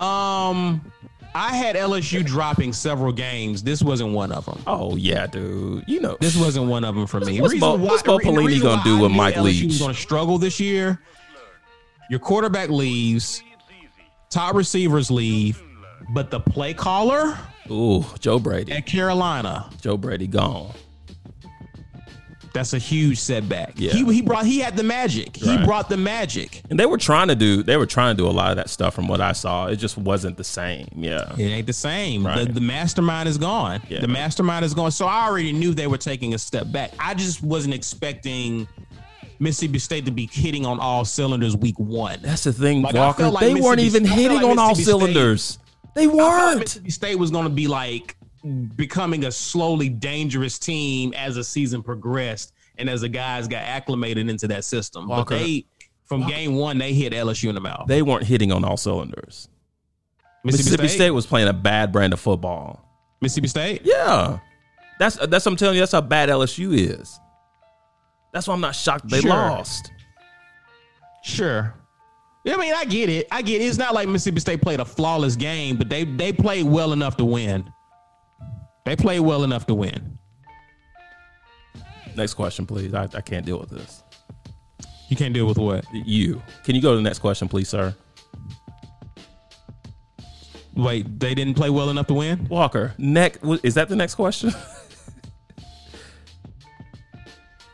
Um, I had LSU dropping several games. This wasn't one of them. Oh yeah, dude. You know This wasn't one of them for me. What's Bo- what's Bo Pelini gonna do with Mike LSU Leach? going to struggle this year. Your quarterback leaves, top receivers leave, but the play caller Ooh, Joe Brady. at Carolina, Joe Brady gone. that's a huge setback. Yeah. He, he brought he had the magic. He brought the magic. And they were trying to do they were trying to do a lot of that stuff from what I saw. It just wasn't the same. Yeah. It ain't the same. Right. The, the mastermind is gone. Yeah. The mastermind is gone. So I already knew they were taking a step back. I just wasn't expecting Mississippi State to be hitting on all cylinders week one. That's the thing, Like, Walker. like they weren't even hitting like on all State- cylinders. They weren't. Mississippi State was going to be like becoming a slowly dangerous team as the season progressed and as the guys got acclimated into that system. Walker. But they, from game one, they hit LSU in the mouth. They weren't hitting on all cylinders. Mississippi State was playing a bad brand of football. Mississippi State. Yeah. That's that's what I'm telling you, that's how bad LSU is. That's why I'm not shocked they Sure. lost. Sure. I mean, I get it. I get it. It's not like Mississippi State played a flawless game, but they they played well enough to win. They played well enough to win. Next question, please. I, I can't deal with this. You can't deal with what? You. Can you go to the next question, please, sir? Wait, they didn't play well enough to win? Walker, next is that the next question? *laughs*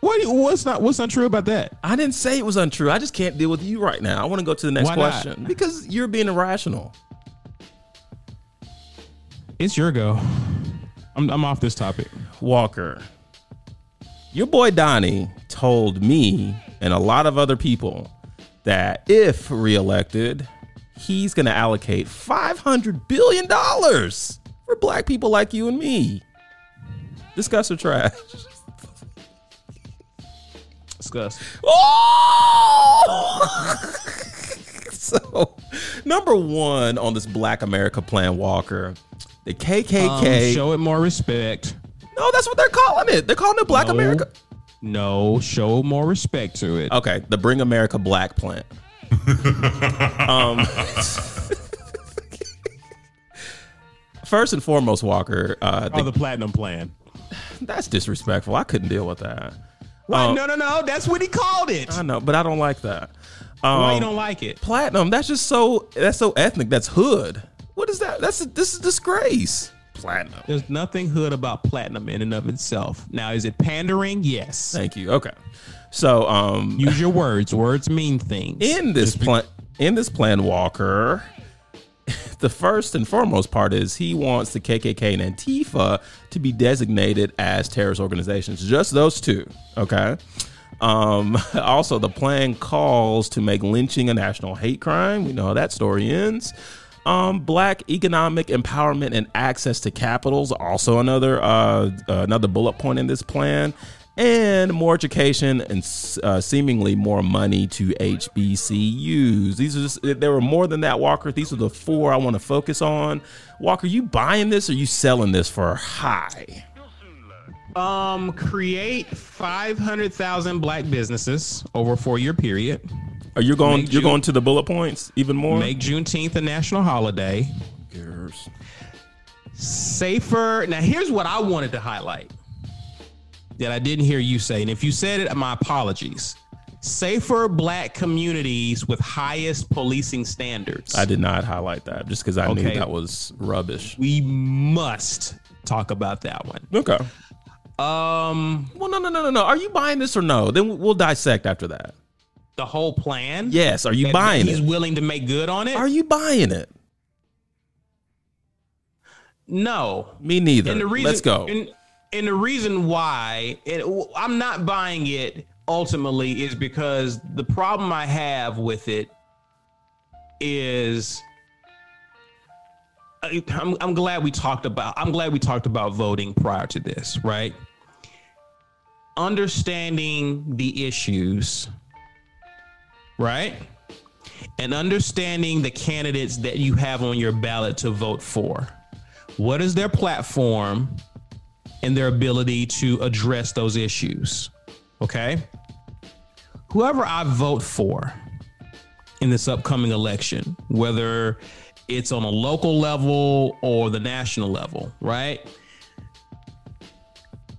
What? What's not? What's not true about that? I didn't say it was untrue. I just can't deal with you right now. I want to go to the next Why not? question because you're being irrational. It's your go. I'm I'm off this topic. Walker, your boy Donnie told me and a lot of other people that if reelected, he's going to allocate $500 billion for black people like you and me. Discuss or trash? *laughs* Discuss. Oh! *laughs* so, number one on this Black America Plan, Walker, the KKK. Um, show it more respect. no, that's what they're calling it. They're calling it Black No. America. No, show more respect to it. Okay, the Bring America Black Plan. *laughs* um, first and foremost, Walker, uh, oh, the platinum plan. that's disrespectful. I couldn't deal with that. What? Um, no, no, no. That's what he called it. I know, but I don't like that. Um, Why you don't like it? platinum? That's just so. That's so ethnic. That's hood. What is that? That's a, this is disgrace. Platinum. There's nothing hood about platinum in and of itself. Now, is it pandering? Yes. Thank you. Okay. So, um, Use your words. Words mean things. in this plan, in this plan, Walker, *laughs* the first and foremost part is he wants the KKK and Antifa to be designated as terrorist organizations. Just those two. Okay. Um, *laughs* also, the plan calls to make lynching a national hate crime. We know how that story ends. Um, black economic empowerment and access to capitals, also another uh, another bullet point in this plan, and more education and uh, seemingly more money to HBCUs. These are just there were more than that, Walker. These are the four I want to focus on. Walker, you buying this or you selling this for high? Um, create 500,000 black businesses over a four year period. Are you going? Make You're June- going to the bullet points even more? Make Juneteenth a national holiday. Yes. Safer. Now, here's what I wanted to highlight that I didn't hear you say. And if you said it, my apologies. Safer black communities with highest policing standards. I did not highlight that just because I knew that was rubbish. we must talk about that one. Okay. Um, Well, no, no, no, no, no. Are you buying this or no? Then we'll dissect after that. the whole plan. Yes. Are you buying He's it? willing to make good on it. Are you buying it? no. Me neither. And the reason, Let's go. And, and the reason why it, I'm not buying it ultimately is because the problem I have with it is I'm, I'm glad we talked about I'm glad we talked about voting prior to this, right? Understanding the issues, right? And understanding the candidates that you have on your ballot to vote for. What is their platform and their ability to address those issues? Okay. Whoever I vote for in this upcoming election, whether it's on a local level or the national level, right?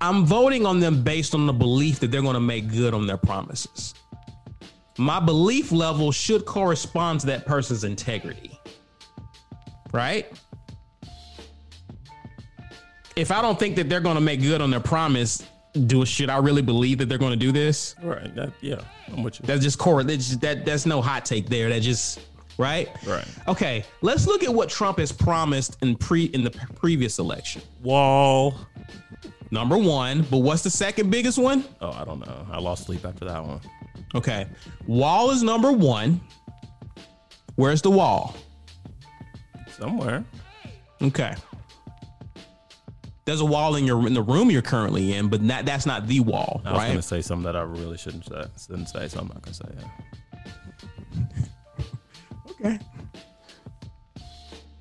I'm voting on them based on the belief that they're going to make good on their promises. My belief level should correspond to that person's integrity, right? If I don't think that they're going to make good on their promise, do should I really believe that they're going to do this? right. That, yeah. I'm with you. That's just core. That's just, that that's no hot take there. That just right. Right. Okay. Let's look at what Trump has promised in pre in the previous election. Wall. Number one, but what's the second biggest one? Oh, I don't know. I lost sleep after that one. Okay, wall is number one. Where's the wall? Somewhere. Okay. There's a wall in your in the room you're currently in, but not, that's not the wall, I was right? to say something that I really shouldn't say, shouldn't say so I'm not going to say it. *laughs* Okay.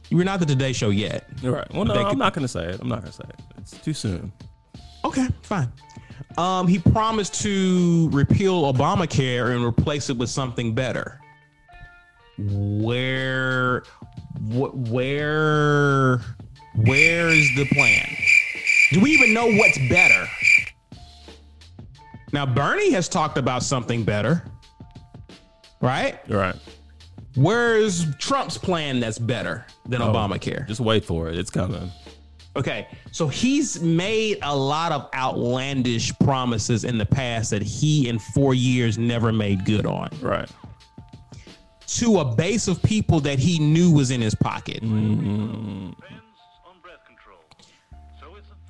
You're not the Today Show yet. Right. Well, no, I'm could- not going to say it. I'm not going to say it. It's too soon. Okay, fine. Um, he promised to repeal Obamacare and replace it with something better. Where, wh- where, where is the plan? Do we even know what's better? Now, Bernie has talked about something better, right? Right. Where's Trump's plan that's better than oh, Obamacare? Just wait for it. It's coming. Okay, so he's made a lot of outlandish promises in the past that he in four years never made good on Right. to a base of people that he knew was in his pocket. on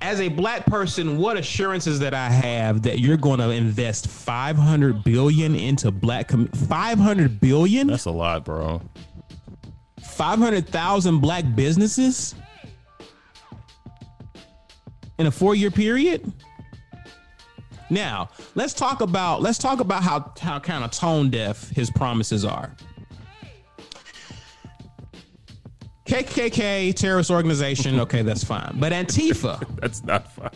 As a black person, what assurances that I have that you're going to invest 500 billion into black com- 500 billion? That's a lot, bro. 500,000 black businesses in a four year period. Now, let's talk about let's talk about how how kind of tone deaf his promises are. KKK terrorist organization, *laughs* okay, that's fine. But Antifa, *laughs* That's not fine.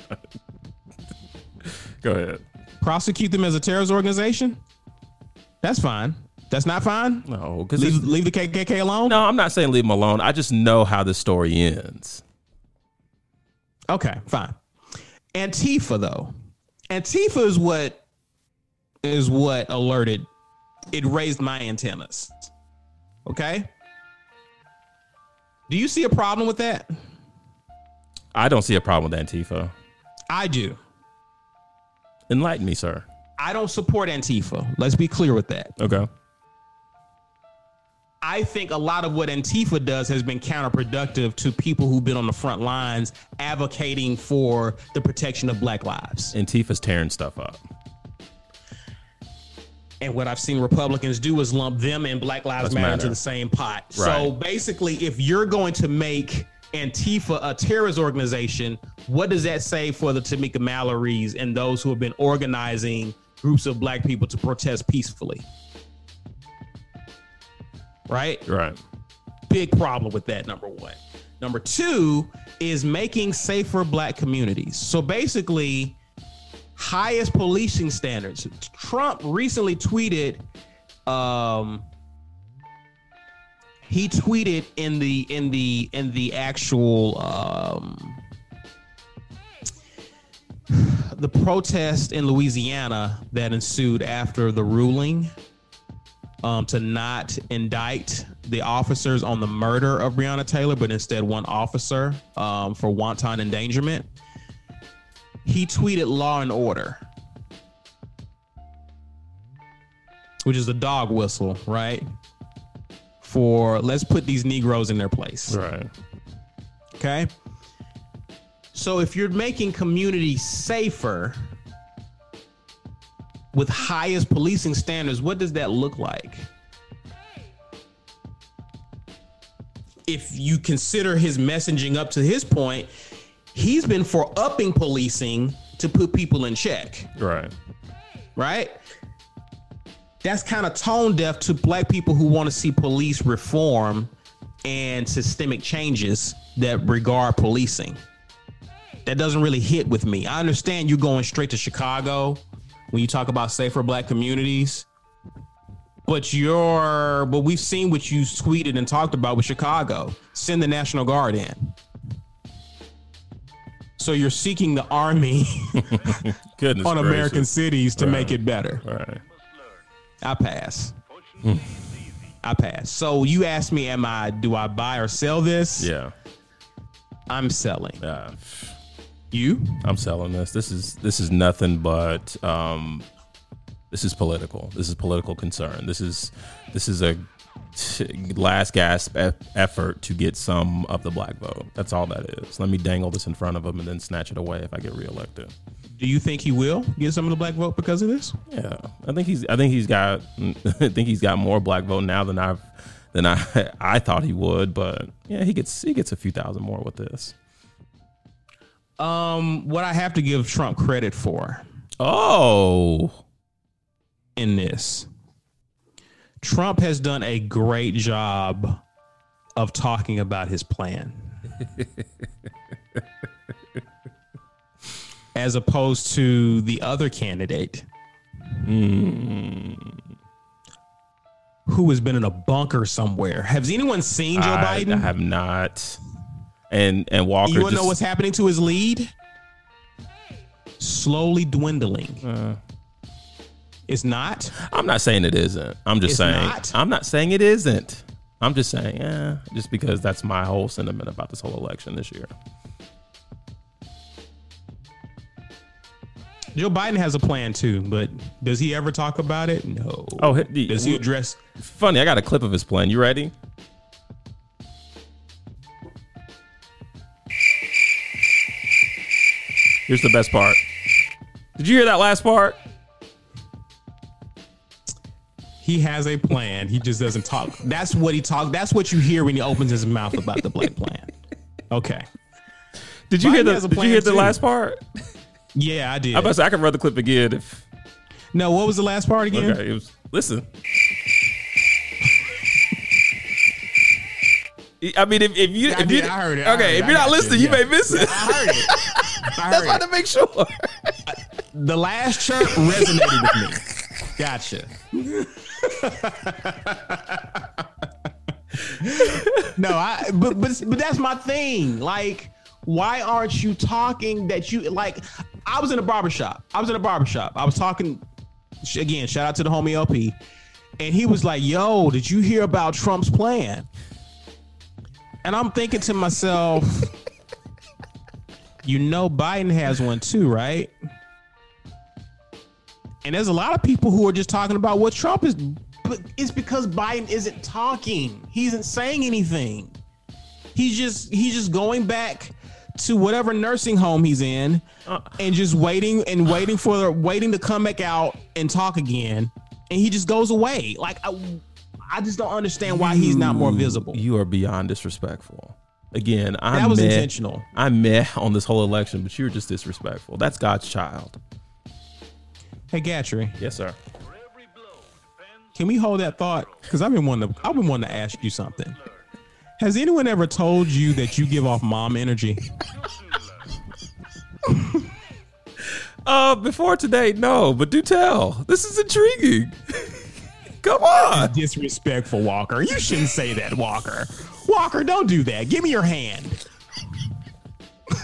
Go ahead. prosecute them as a terrorist organization? That's fine. That's not fine? No, because Leave, leave the KKK alone? no, I'm not saying leave them alone. I just know how the story ends. Okay, fine. Antifa though. Antifa is what is what alerted it raised my antennas. Okay? Do you see a problem with that? I don't see a problem with Antifa. I do. Enlighten me, sir. I don't support Antifa. Let's be clear with that. Okay. I think a lot of what Antifa does has been counterproductive to people who've been on the front lines advocating for the protection of black lives. Antifa's tearing stuff up. And what I've seen Republicans do is lump them and Black Lives Matter, matter. into the same pot. So basically, if you're going to make Antifa a terrorist organization, what does that say for the Tamika Mallories and those who have been organizing groups of black people to protest peacefully? Right? Right. big problem with that number one number two is making safer black communities so basically highest policing standards trump recently tweeted um he tweeted in the in the in the actual um the protest in louisiana that ensued after the ruling um, to not indict the officers on the murder of Breonna Taylor, but instead one officer um, for wanton endangerment. He tweeted law and order, which is a dog whistle, right? For let's put these Negroes in their place. Right. Okay. So if you're making communities safer with highest policing standards, what does that look like? If you consider his messaging up to his point, he's been for upping policing to put people in check, Right. right? That's kind of tone deaf to black people who want to see police reform and systemic changes that regard policing. That doesn't really hit with me. I understand you going straight to Chicago when you talk about safer black communities. But you're but we've seen what you tweeted and talked about with Chicago. Send the National Guard in. So you're seeking the army *laughs* Goodness on gracious. American cities to make it better. Right. I pass. I pass. So you asked me, am I do I buy or sell this? Yeah. I'm selling. Yeah. You? I'm selling this. This is this is nothing but um, this is political. This is political concern. This is this is a last gasp effort to get some of the black vote. That's all that is. Let me dangle this in front of him and then snatch it away if I get reelected. Do you think he will get some of the black vote because of this? Yeah, I think he's. I think he's got. *laughs* I think he's got more black vote now than I've than I *laughs* I thought he would. But yeah, he gets he gets a few thousand more with this. Um, what I have to give Trump credit for Oh, in this, Trump has done a great job of talking about his plan. *laughs* As opposed to the other candidate who has been in a bunker somewhere. Has anyone seen Joe I, Biden? I have not. And and Walker. You want to know what's happening to his lead? Slowly dwindling. Uh. It's not. I'm not saying it isn't. I'm just It's saying. not? I'm not saying it isn't. I'm just saying, yeah, just because that's my whole sentiment about this whole election this year. Joe Biden has a plan too, but does he ever talk about it? No. Oh, he- does he address? Funny, I got a clip of his plan. You ready? Here's the best part. Did you hear that last part? He has a plan. He just doesn't talk. That's what he talk. That's what you hear when he opens his mouth about the black plan. Okay. Did you Biden hear the? Did you hear the last part? Yeah, I did. I about to say I can run the clip again if. no, what was the last part again? Okay, it was. Listen. I mean, if, if you Yeah, if you did. I heard it. I okay, heard it. if I you're not you. listening, you, Yeah. may miss it. I heard it. *laughs* I That's heard why it. to make sure. The last chirp resonated with me. Gotcha. No, I but but but that's my thing. Like, why aren't you talking that you like I was in a barbershop. I was in a barbershop. I was talking again, shout out to the homie LP. And he was like, yo, did you hear about Trump's plan? And I'm thinking to myself, you know Biden has one too, right? And there's a lot of people who are just talking about what Trump is, but it's because Biden isn't talking. He isn't saying anything. He's just he's just going back to whatever nursing home he's in uh. and just waiting and waiting for the waiting to come back out and talk again. And he just goes away. Like I, I just don't understand why he's not more visible. You are beyond disrespectful. Again, I'm That was meh- intentional. I'm meh *laughs* on this whole election, but you're just disrespectful. That's God's child. Hey Gatrey, Yes, sir. For every blow depends can we hold that thought? Because I've been wanting to I've been wanting to ask you something. Has anyone ever told you that you give off mom energy? *laughs* Uh, before today, no, but do tell. This is intriguing. *laughs* Come on. Disrespectful, Walker. You shouldn't say that, Walker. Walker, don't do that. Give me your hand. *laughs*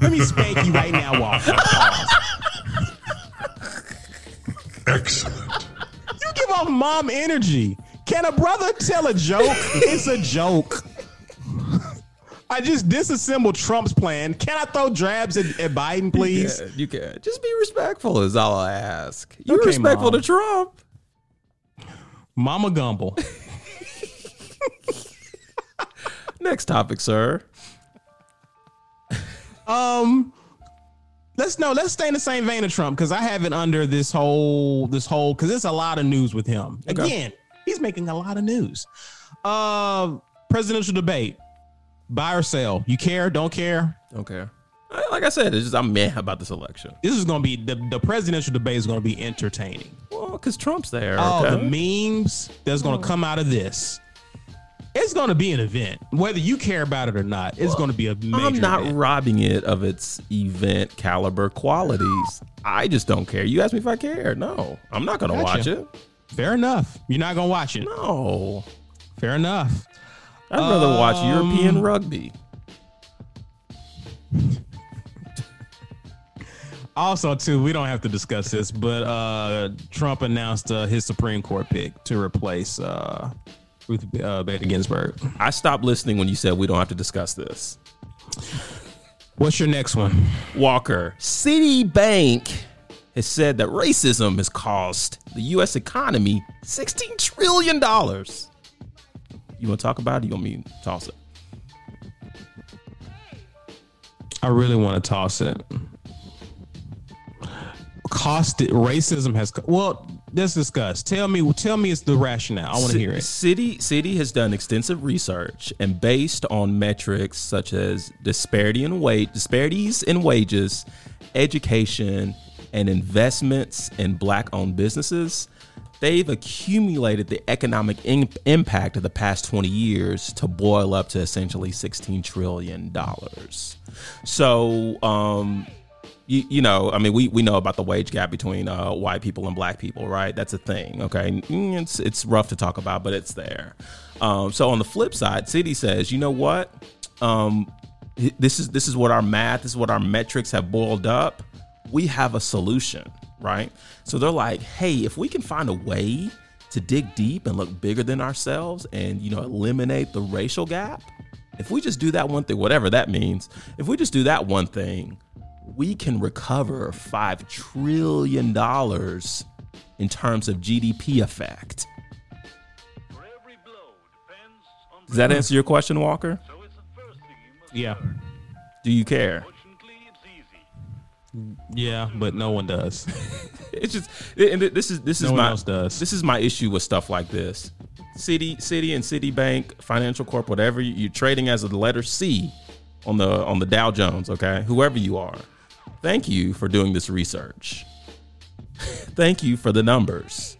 Let me spank you right now, Walker. Pause. Excellent. You give off mom energy. Can a brother tell a joke? It's a joke. I just disassembled Trump's plan. Can I throw drabs at, at Biden, please? Yeah, you can. Just be respectful is all I ask. You're Okay, respectful Mom. to Trump. Mama Gumbel. *laughs* Next topic, sir. Um, let's no, let's stay in the same vein of Trump because I have it under this whole this whole because it's a lot of news with him. Okay. Again, he's making a lot of news. Uh, presidential debate, buy or sell. You care? Don't care? Don't care. Like I said, it's just I'm mad about this election. This is gonna be the the presidential debate is gonna be entertaining. Well, because Trump's there. All okay? the memes that's gonna come out of this. It's gonna be an event, whether you care about it or not. It's gonna be a major. I'm not event. robbing it of its event caliber qualities. I just don't care. You asked me if I care. No, I'm not going to watch it. Fair enough. You're not gonna watch it. No, Fair enough. I'd rather watch Um, European rugby. Also, too, we don't have to discuss this, but uh, Trump announced uh, his Supreme Court pick to replace uh, Ruth uh, Bader Ginsburg. I stopped listening when you said we don't have to discuss this. What's your next one? Walker, Citibank has said that racism has cost the U.S. economy $16 trillion. You want to talk about it? You want me to toss it? I really want to toss it. Cost racism has well. Let's discuss. Tell me. Tell me, it's the rationale. I want to Ci- hear it. Citi Citi has done extensive research and based on metrics such as disparity in wage disparities in wages, education, and investments in black-owned businesses. They've accumulated the economic im- impact of the past 20 years to boil up to essentially 16 trillion dollars. So, um, you, you know, I mean, we, we know about the wage gap between uh, white people and black people, right? That's a thing. Okay, Mm, it's it's rough to talk about, but it's there. Um, so on the flip side, Citi says, you know what? Um, this is this is what our math, this is what our metrics have boiled up. We have a solution, right? So they're like, hey, if we can find a way to dig deep and look bigger than ourselves, and you know, eliminate the racial gap, if we just do that one thing, whatever that means, if we just do that one thing, we can recover $5 trillion in terms of GDP effect. For every blow depends on Does that answer your question, Walker? So it's the first thing you must Yeah. Do you care? Fortunately, it's easy. Yeah, but no one does. *laughs* It's just and this is this is No my this is my issue with stuff like this. Citi, Citi, and Citibank, Financial Corp, whatever you- you're trading as the letter C on the on the Dow Jones. Okay, whoever you are, thank you for doing this research. *laughs* thank you for the numbers,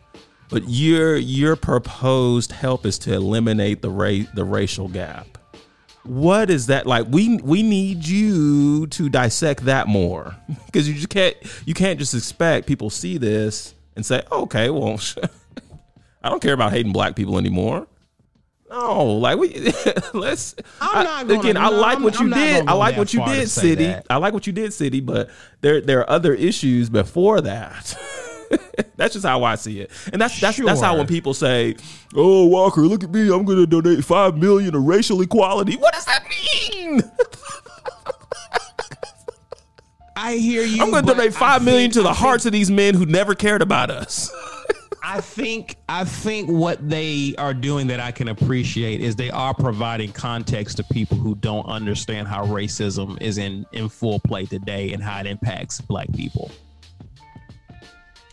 but your your proposed help is to eliminate the ra- the racial gap. What is that like? We we need you to dissect that more *laughs* because you just can't you can't just expect people see this and say, okay, well, *laughs* I don't care about hating black people anymore. No, like we *laughs* let's. I'm not gonna- again. I no, like I'm- what you did. I like what you did, Citi. I like what you did, Citi. But there there are other issues before that. *laughs* that's just how I see it, and that's that's that's how when people say, "Oh, Walker, look at me, I'm going to donate five million to racial equality." What does that mean? I hear you. I'm going to donate I five million to the I think- hearts of these men who never cared about us. I think I think what they are doing that I can appreciate is they are providing context to people who don't understand how racism is in in full play today and how it impacts black people.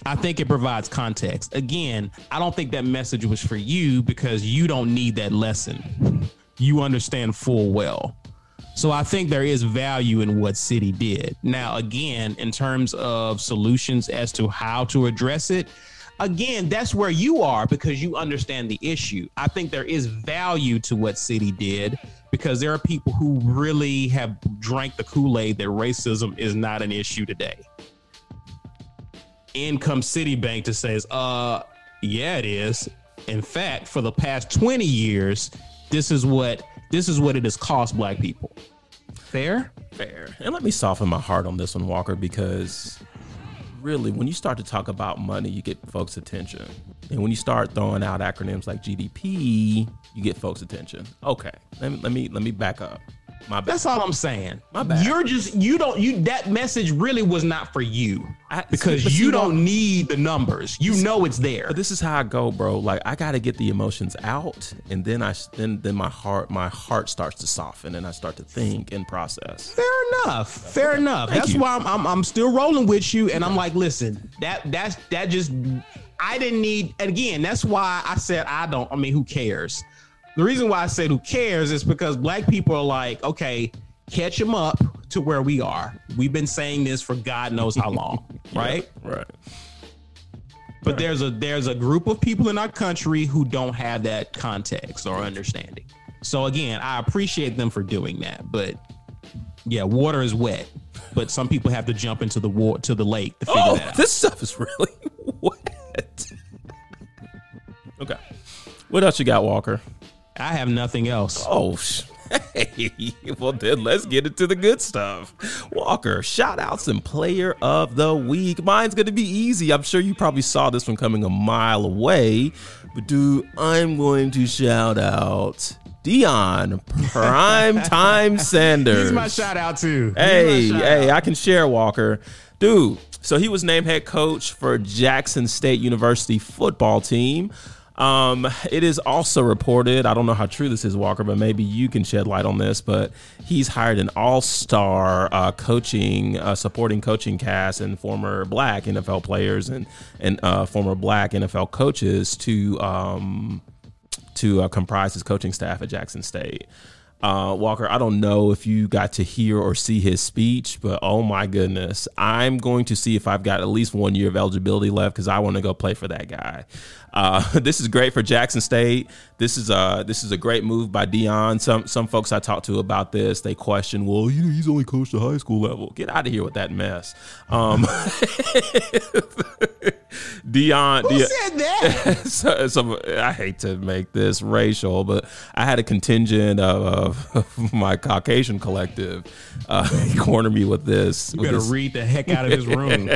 I think it provides context. Again, I don't think that message was for you because you don't need that lesson. You understand full well. So I think there is value in what Citi did. Now, again, in terms of solutions as to how to address it, again, that's where you are because you understand the issue. I think there is value to what Citi did because there are people who really have drank the Kool-Aid that racism is not an issue today. In comes Citibank to says, uh, yeah, it is. In fact, for the past 20 years, this is what this is what it has cost black people. Fair? Fair. And let me soften my heart on this one, Walker, because really, when you start to talk about money, you get folks' attention. And when you start throwing out acronyms like GDP, you get folks' attention. Okay, let me let me let me back up. My bad. That's all I'm saying. My bad. You're just you don't you that message really was not for you I- because see, you Walker- don't need the numbers. You know it's there. But this is how I go, bro. Like I got to get the emotions out, and then I then then my heart my heart starts to soften, and I start to think and process. Fair enough. Fair enough. Thank That's you. why I'm, I'm I'm still rolling with you, and I'm like, listen, that that's that just I didn't need. And again, that's why I said I don't. I mean, who cares? The reason why I said who cares is because black people are like, okay, catch them up to where we are. We've been saying this for God knows how long, *laughs* right? Right. But there's a there's a group of people in our country who don't have that context or understanding. So again, I appreciate them for doing that. But yeah, water is wet. But some people have to jump into the water to the lake to figure Oh, that out. this stuff is really *laughs* wet. okay. What else you got, Walker? I have nothing else. Oh, sh- hey. *laughs* Well, then let's get into the good stuff. Walker, shout outs and player of the week. Mine's going to be easy. I'm sure you probably saw this one coming a mile away. But, dude, I'm going to shout out Deion Prime *laughs* Time Sanders. He's my shout out too. Hey, hey, out. I can share Walker. Dude, so he was named head coach for Jackson State University football team. Um, it is also reported, I don't know how true this is, Walker, but maybe you can shed light on this, but he's hired an all-star uh, coaching, uh, supporting coaching cast and former black NFL players and, and uh, former black NFL coaches to um, to uh, comprise his coaching staff at Jackson State. Uh, Walker, I don't know if you got to hear or see his speech, but oh my goodness, I'm going to see if I've got at least one year of eligibility left because I want to go play for that guy. Uh, *laughs* this is great for Jackson State. This is a this is a great move by Deion. Some some folks I talked to about this, they question, well, you know, he's only coached the high school level. Get out of here with that mess. Um, *laughs* Deion, Who Dion said that? *laughs* so, so I hate to make this racial, but I had a contingent of, of my Caucasian collective uh, corner me with this. You with better this- read the heck out of his room.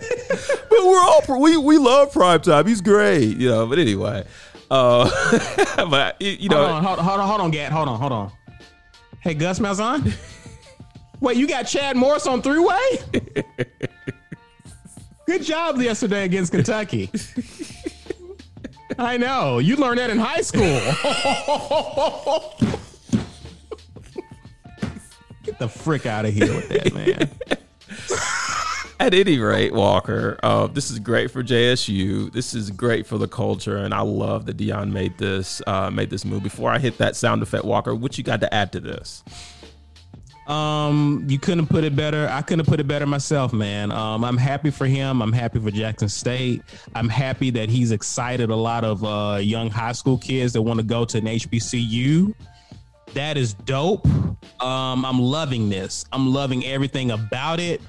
*laughs* But we're all we we love primetime. He's great, you know. But anyway, uh, *laughs* but you know, hold on, hold on, hold on, hold on, Gat. Hold on, hold on. Hey, Gus Malzahn. *laughs* Wait, you got Chad Morris on three way? Good job yesterday against Kentucky. I know. You learned that in high school. Get the frick out of here with that, man. At any rate, Walker, uh, this is great for JSU. This is great for the culture, and I love that Deion made this uh, made this move. Before I hit that sound effect, Walker, what you got to add to this? Um, you couldn't put it better. I couldn't put it better myself, man. Um, I'm happy for him. I'm happy for Jackson State. I'm happy that he's excited a lot of uh, young high school kids that want to go to an HBCU. That is dope. Um, I'm loving this. I'm loving everything about it.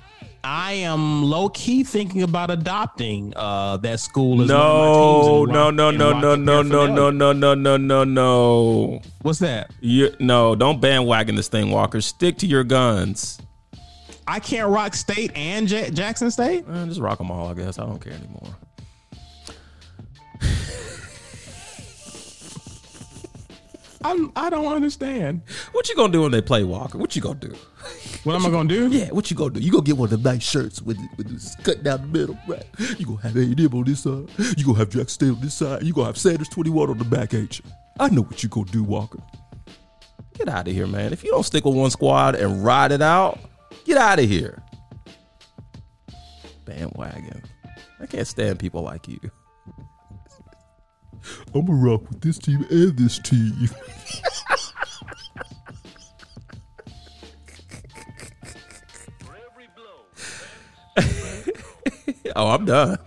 I am low key thinking about adopting uh, that school as No, one of my teams no, no, no, no, no, no, no, no, no, no, no, no. What's that? You no, don't bandwagon this thing, Walker. Stick to your guns. I can't rock State and Ja- Jackson State. Eh, just rock them all, I guess. I don't care anymore. *laughs* I'm. I don't understand. What you gonna do when they play Walker? What you gonna do? What am I gonna do? *laughs* Yeah, what you gonna do? You gonna get one of the nice shirts with with this cut down the middle, right? You gonna have A and M on this side. You gonna have Jack State on this side. You gonna have Sanders twenty one on the back, you? I know what you gonna do, Walker. Get out of here, man. If you don't stick with one squad and ride it out, get out of here. Bandwagon. I can't stand people like you. I'm gonna rock with this team and this team. For every blow, oh, I'm done.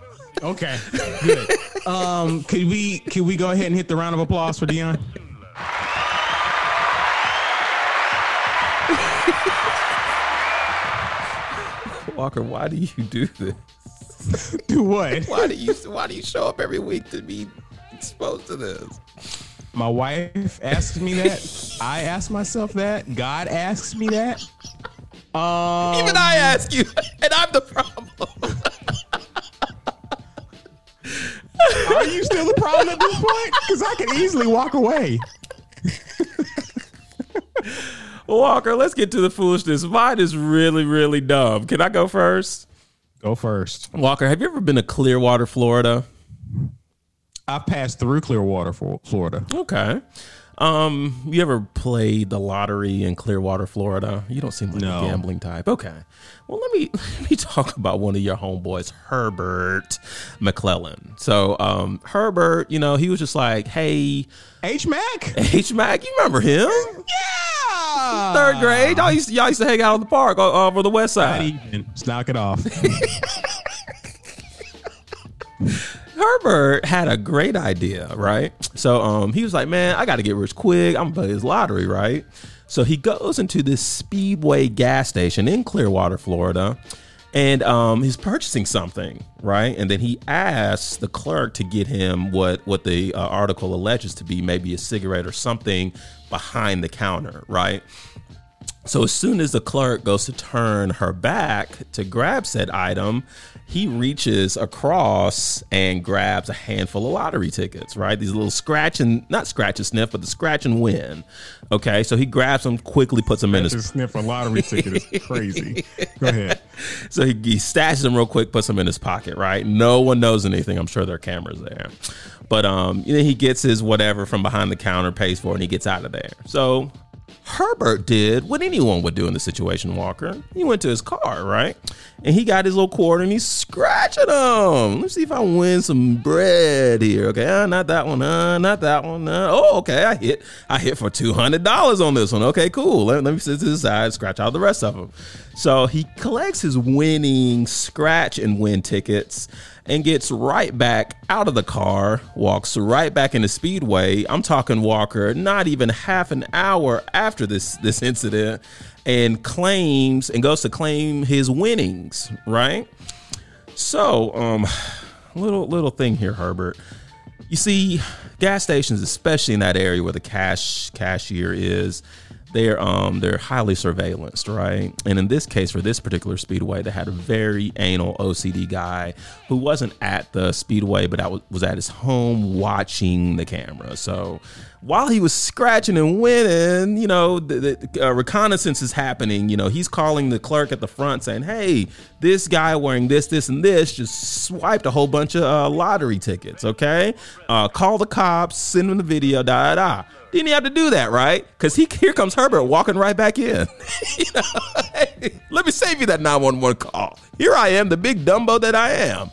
Okay, good. um, could we could we go ahead and hit the round of applause for Deion? Walker, why do you do this? *laughs* Do what? Why do you why do you show up every week to be exposed to this? My wife asks me that. I ask myself that. God asks me that. Um, Even I ask you, and I'm the problem. are you still the problem at this point? Because I can easily walk away. Walker, let's get to the foolishness. Mine is really, really dumb. Can I go first? Go first. Walker, have you ever been to Clearwater, Florida? I passed through Clearwater, Flo- Florida. Okay. Um, you ever played the lottery in Clearwater, Florida? You don't seem like No. a gambling type. Okay. Well, let me *laughs* let me talk about one of your homeboys, Herbert McClellan. So, um, Herbert, you know, he was just like, "Hey, H Mac. H *laughs* Mac, you remember him? Yeah. Third grade, y'all used to, y'all used to hang out in the park over the west Not side. even. Just knock it off. *laughs* Herbert had a great idea, right? So um, he was like, "Man, I got to get rich quick. I'm gonna play his lottery, right?" So he goes into this Speedway gas station in Clearwater, Florida, and um, he's purchasing something, right? And then he asks the clerk to get him what what the uh, article alleges to be maybe a cigarette or something behind the counter, right? So as soon as the clerk goes to turn her back to grab said item, he reaches across and grabs a handful of lottery tickets, right? These little scratch and not scratch and sniff, but the scratch and win. Okay, so he grabs them, quickly puts them in his sniff a lottery ticket is *laughs* crazy. Go ahead. so he, he stashes them real quick, puts them in his pocket, right? No one knows anything. I'm sure there are cameras there. But um, you know, he gets his whatever from behind the counter, pays for it, and he gets out of there. So Herbert did what anyone would do in the situation, Walker. He went to his car, right? And he got his little quarter and he's scratching them. Let's see if I win some bread here. Okay, uh, not that one. Uh, not that one. Uh, oh, okay. I hit. I hit for two hundred dollars on this one. Okay, cool. Let, let me sit to the side, scratch out the rest of them. So he collects his winning scratch and win tickets and gets right back out of the car, walks right back into Speedway. I'm talking Walker, not even half an hour after this this incident, and claims and goes to claim his winnings, right? So, um, little little thing here, Herbert. You see, gas stations, especially in that area where the cash cashier is, they're um they're highly surveillanced, right? And in this case, for this particular speedway, they had a very anal OCD guy who wasn't at the speedway, but was, was at his home watching the camera. So while he was scratching and winning, you know, the, the uh, reconnaissance is happening. You know, he's calling the clerk at the front saying, "Hey, this guy wearing this, this, and this just swiped a whole bunch of uh, lottery tickets. Okay, uh, call the cops, send them the video, da da da." Didn't he have to do that, right? Because he here comes Herbert walking right back in. *laughs* you know, hey, let me save you that 911 call. Here I am, the big Dumbo that I am.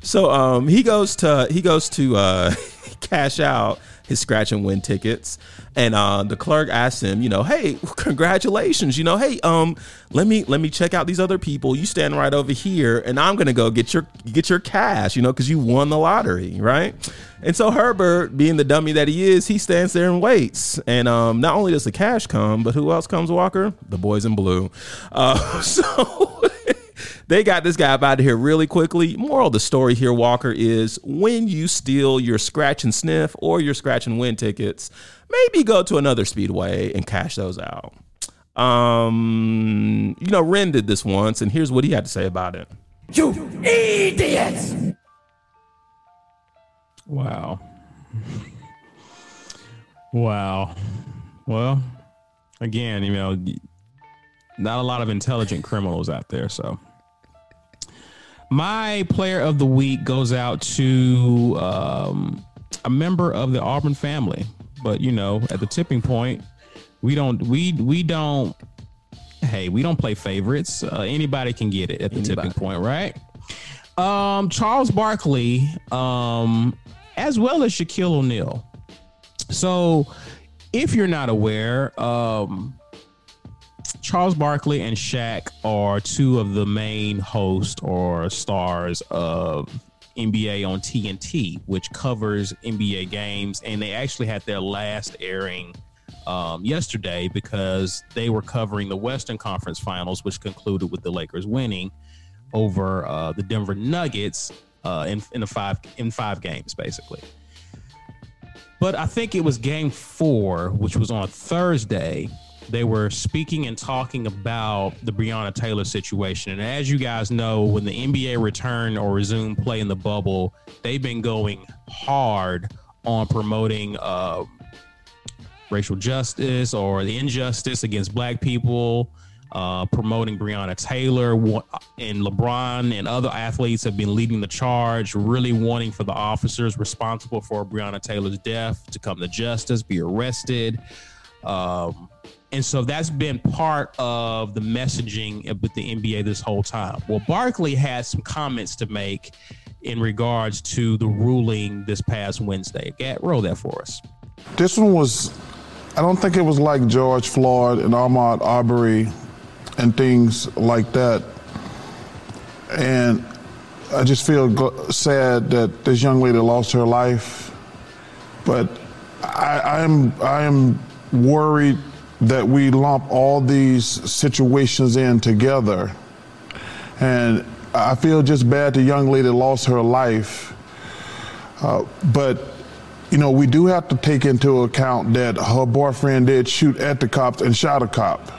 So um, he goes to he goes to uh, *laughs* cash out his scratch and win tickets, and uh, the clerk asks him, you know, hey, *laughs* congratulations, you know, hey, um, let me let me check out these other people. You stand right over here, and I'm gonna go get your get your cash, you know, because you won the lottery, right? And so Herbert, being the dummy that he is, he stands there and waits. And um, not only does the cash come, but who else comes, Walker? The boys in blue. Uh, *laughs* so *laughs* they got this guy out of here really quickly. Moral of the story here, Walker, is when you steal your scratch and sniff or your scratch and win tickets, maybe go to another speedway and cash those out. Um, you know, Ren did this once, and here's what he had to say about it. Wow. wow. Well, again, you know, not a lot of intelligent criminals out there. So, my player of the week goes out to um, a member of the Auburn family. But you know, at the tipping point, we don't we we don't. Hey, we don't play favorites. Uh, anybody can get it at the tipping point, right? Um, Charles Barkley, um, as well as Shaquille O'Neal. So, if you're not aware, um, Charles Barkley and Shaq are two of the main hosts or stars of NBA on TNT, which covers NBA games, and they actually had their last airing um, yesterday because they were covering the Western Conference Finals, which concluded with the Lakers winning over uh, the Denver Nuggets uh, in in a five in five games, basically. But I think it was Game Four, which was on Thursday. They were speaking and talking about the Breonna Taylor situation, and as you guys know, when the NBA returned or resumed play in the bubble, they've been going hard on promoting uh, racial justice or the injustice against black people, uh, promoting Breonna Taylor and LeBron and other athletes have been leading the charge, really wanting for the officers responsible for Breonna Taylor's death to come to justice, be arrested. Um, and so that's been part of the messaging with the NBA this whole time. Well, Barkley had some comments to make in regards to the ruling this past Wednesday. Gat, roll that for us. This one was, I don't think it was like George Floyd and Ahmaud Arbery and things like that. And I just feel gl- sad that this young lady lost her life. But I, am I am worried that we lump all these situations in together. And I feel just bad the young lady lost her life. Uh, but you know, we do have to take into account that her boyfriend did shoot at the cops and shot a cop.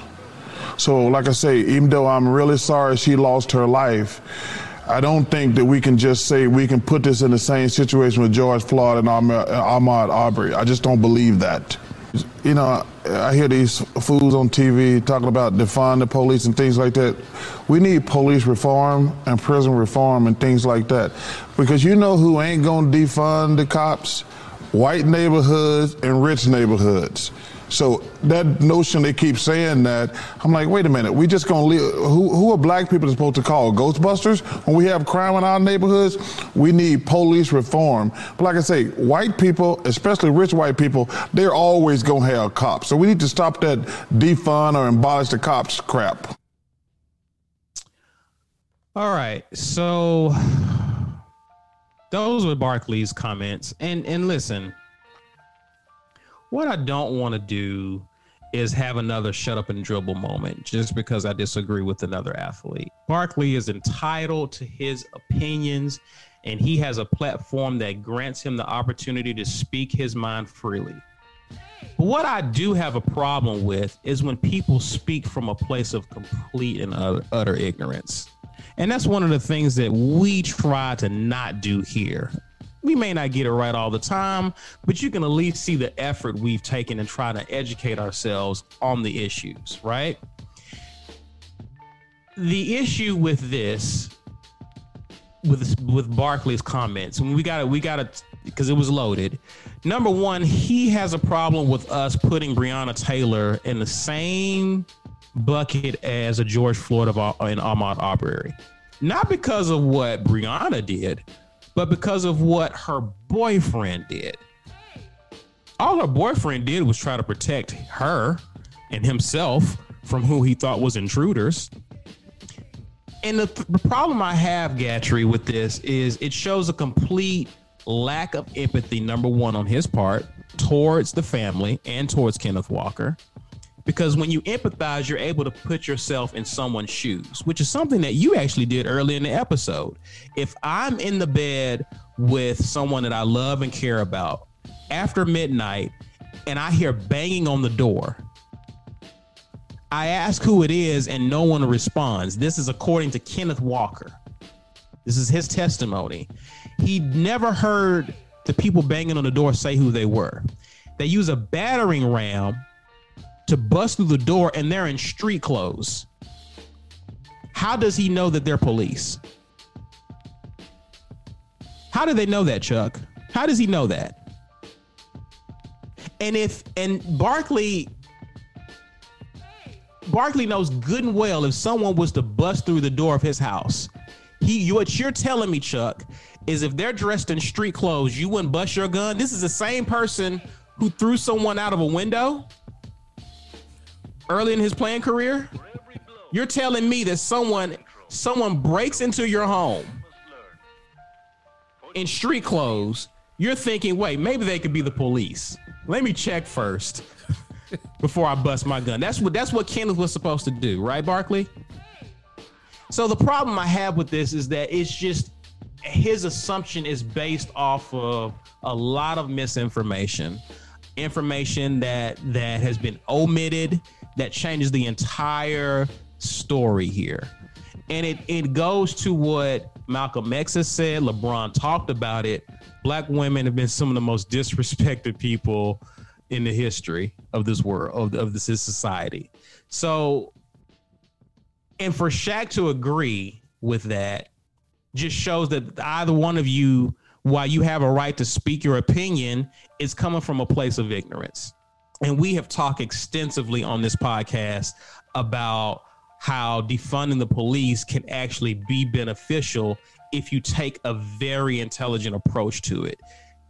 So, like I say, even though I'm really sorry she lost her life, I don't think that we can just say we can put this in the same situation with George Floyd and Ahmaud Arbery. I just don't believe that. You know, I hear these fools on TV talking about defund the police and things like that. We need police reform and prison reform and things like that. Because you know who ain't gonna defund the cops? White neighborhoods and rich neighborhoods. So that notion they keep saying that, I'm like, wait a minute, we just gonna leave, who, who are black people supposed to call? Ghostbusters? When we have crime in our neighborhoods, we need police reform. But like I say, white people, especially rich white people, they're always gonna have cops. So we need to stop that defund or abolish the cops crap. All right. So *sighs* those were Barkley's comments. And and listen, what I don't want to do is have another shut up and dribble moment just because I disagree with another athlete. Barkley is entitled to his opinions and he has a platform that grants him the opportunity to speak his mind freely. But what I do have a problem with is when people speak from a place of complete and utter, utter ignorance. And that's one of the things that we try to not do here. We may not get it right all the time, but you can at least see the effort we've taken in trying to educate ourselves on the issues, right? The issue with this with with Barkley's comments, we got to we got to because it was loaded. Number one, he has a problem with us putting Breonna Taylor in the same bucket as a George Floyd of and Ahmaud Arbery. Not because of what Breonna did, but because of what her boyfriend did. All her boyfriend did was try to protect her and himself from who he thought was intruders. And the, the problem I have, Gatrey, with this is it shows a complete lack of empathy, number one, on his part towards the family and towards Kenneth Walker. Because when you empathize, you're able to put yourself in someone's shoes, which is something that you actually did early in the episode. If I'm in the bed with someone that I love and care about after midnight and I hear banging on the door, I ask who it is and no one responds. This is according to Kenneth Walker. This is his testimony. He never heard the people banging on the door say who they were. They use a battering ram to bust through the door and they're in street clothes. How does he know that they're police? How do they know that, Chuck? How does he know that? And if and Barkley Barkley knows good and well if someone was to bust through the door of his house, he what you're telling me, Chuck, is if they're dressed in street clothes, you wouldn't bust your gun. This is the same person who threw someone out of a window early in his playing career. You're telling me that someone someone breaks into your home in street clothes. You're thinking, wait, maybe they could be the police. Let me check first *laughs* before I bust my gun. That's what that's what Kenneth was supposed to do, right, Barkley? So the problem I have with this is that it's just his assumption is based off of a lot of misinformation, information that that has been omitted that changes the entire story here. And it it goes to what Malcolm X has said, LeBron talked about it. Black women have been some of the most disrespected people in the history of this world of, of this society. So and for Shaq to agree with that just shows that either one of you, while you have a right to speak your opinion, is coming from a place of ignorance. And we have talked extensively on this podcast about how defunding the police can actually be beneficial if you take a very intelligent approach to it.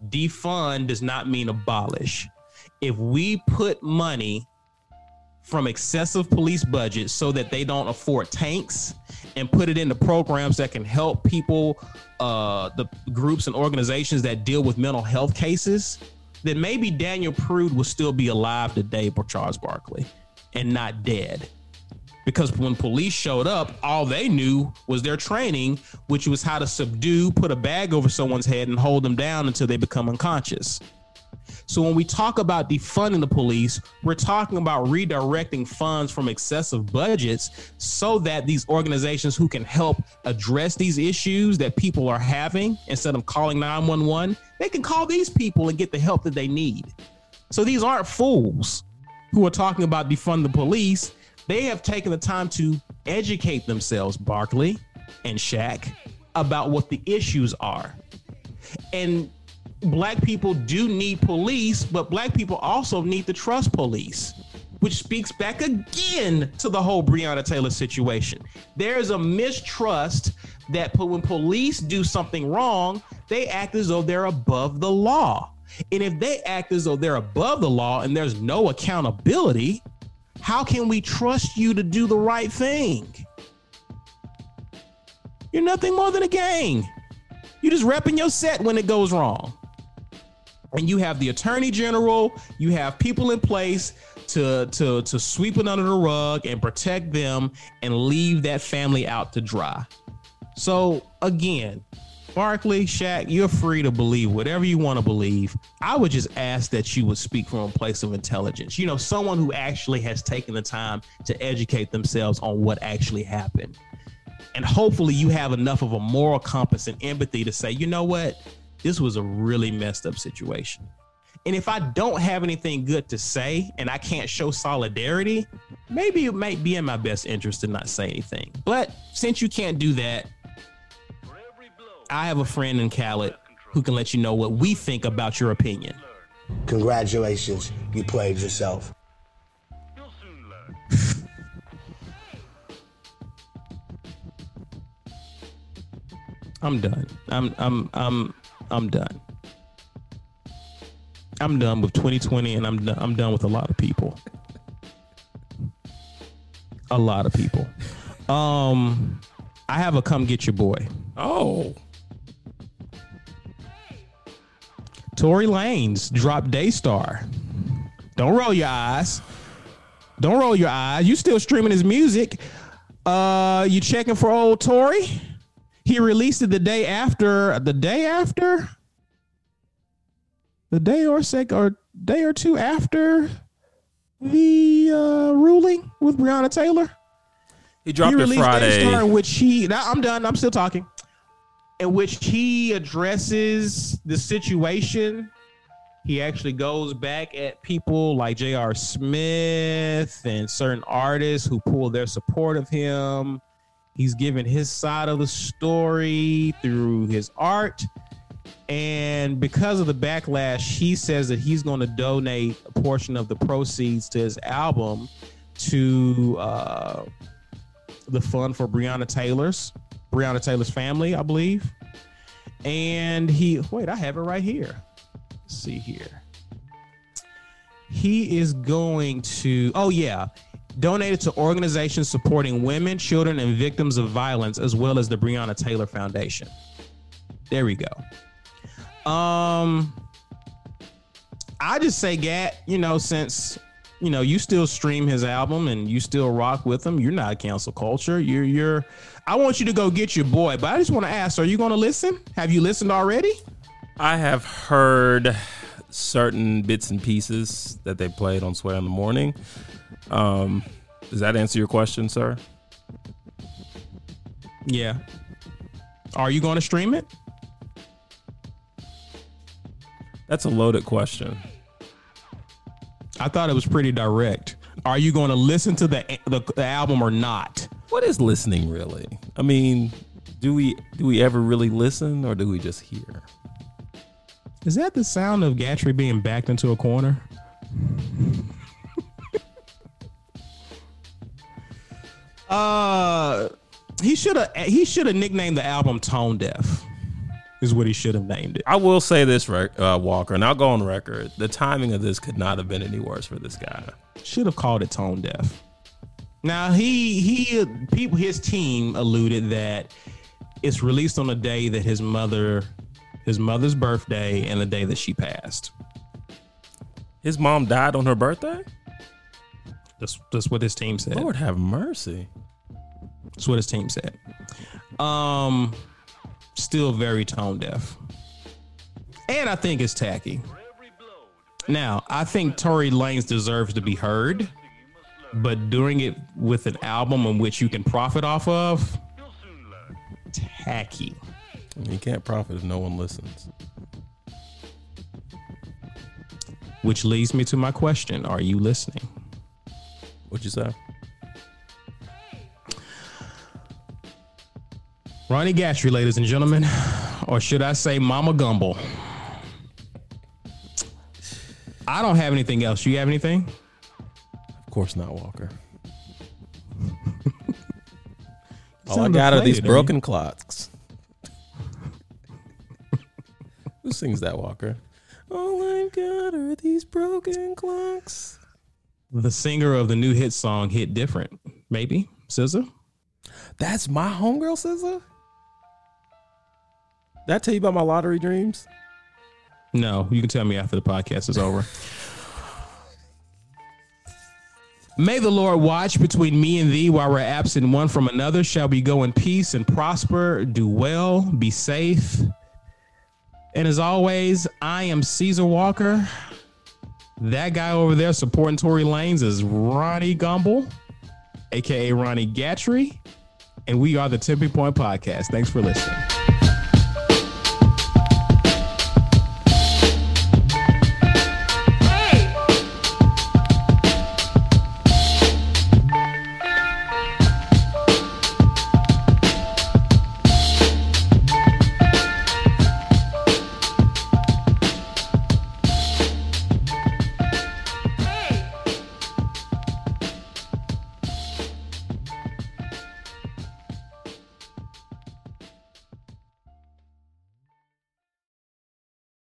Defund does not mean abolish. If we put money from excessive police budgets so that they don't afford tanks and put it into programs that can help people, uh, the groups and organizations that deal with mental health cases, then maybe Daniel Prude will still be alive today for Charles Barkley and not dead. Because when police showed up, all they knew was their training, which was how to subdue, put a bag over someone's head, and hold them down until they become unconscious. So when we talk about defunding the police, we're talking about redirecting funds from excessive budgets so that these organizations who can help address these issues that people are having instead of calling 911, they can call these people and get the help that they need. So these aren't fools who are talking about defund the police. They have taken the time to educate themselves, Barkley and Shaq, about what the issues are. And black people do need police, but black people also need to trust police, which speaks back again to the whole Breonna Taylor situation. There's a mistrust that when police do something wrong, they act as though they're above the law. And if they act as though they're above the law and there's no accountability, how can we trust you to do the right thing? You're nothing more than a gang. You just repping your set when it goes wrong and you have the attorney general, you have people in place to to to sweep it under the rug and protect them and leave that family out to dry. So again, Barkley, Shaq, you're free to believe whatever you want to believe. I would just ask that you would speak from a place of intelligence. You know, someone who actually has taken the time to educate themselves on what actually happened. And hopefully you have enough of a moral compass and empathy to say, you know what? This was a really messed up situation. And if I don't have anything good to say and I can't show solidarity, maybe it might be in my best interest to not say anything. But since you can't do that, I have a friend in Khaled who can let you know what we think about your opinion. Congratulations, you played yourself. You'll soon learn. I'm done. I'm I'm I'm I'm done. I'm done with 2020 and I'm done, I'm done with a lot of people. A lot of people. Um I have a come get your boy. Oh, Tory Lanez dropped Daystar. Don't roll your eyes. Don't roll your eyes. You still streaming his music. Uh you checking for old Tory? He released it the day after the day after the day or sec or day or two after the uh ruling with Breonna Taylor. he dropped he it released Friday. Daystar in which he now I'm done. I'm still talking. In which he addresses the situation. He actually goes back at people like J.R. Smith and certain artists who pulled their support of him. He's given his side of the story through his art. And because of the backlash, he says that he's going to donate a portion of the proceeds to his album to uh, the fund for Breonna Taylor's Breonna Taylor's family, I believe. And he wait, I have it right here. Let's see here. He is going to oh yeah, donated to organizations supporting women, children, and victims of violence, as well as the Breonna Taylor Foundation. There we go. Um I just say, Gat, you know, since you know you still stream his album and you still rock with him, you're not cancel culture. You're you're. I want you to go get your boy, but I just want to ask: Are you going to listen? Have you listened already? I have heard certain bits and pieces that they played on Sway in the Morning. Um, does that answer your question, sir? Yeah. Are you going to stream it? That's a loaded question. I thought it was pretty direct. Are you going to listen to the, the the album or not? What is listening really? I mean, do we do we ever really listen or do we just hear? Is that the sound of Gatrey being backed into a corner? Uh, he should have he should have nicknamed the album Tone Deaf. Is what he should have named it. I will say this, uh, Walker, and I'll go on record. The timing of this could not have been any worse for this guy. Should have called it Tone Deaf. Now he he people his team alluded that it's released on a day that his mother his mother's birthday and the day that she passed. His mom died on her birthday. That's that's what his team said. Lord have mercy. That's what his team said. Um, still very tone deaf, and I think it's tacky. Now, I think Tory Lanez deserves to be heard, but doing it with an album in which you can profit off of, You'll soon learn. tacky. You can't profit if no one listens. Which leads me to my question: Are you listening? What'd you say? Ronnie Gatrey, ladies and gentlemen, or should I say Mama Gumbel? I don't have anything else. You have anything? Of course not, Walker. *laughs* *laughs* All I got are these broken clocks. Who sings that, Walker? All I've got are these broken clocks. The singer of the new hit song "Hit Different," maybe SZA. That's my homegirl, SZA. Did I tell you about my lottery dreams? No, you can tell me after the podcast is over. *laughs* May the Lord watch between me and thee while we're absent one from another. Shall we go in peace and prosper, do well, be safe. And as always, I am Caesar Walker. That guy over there supporting Tory Lanez is Ronnie Gumbel, aka Ronnie Gatrey. And we are the Tipping Point Podcast. Thanks for listening.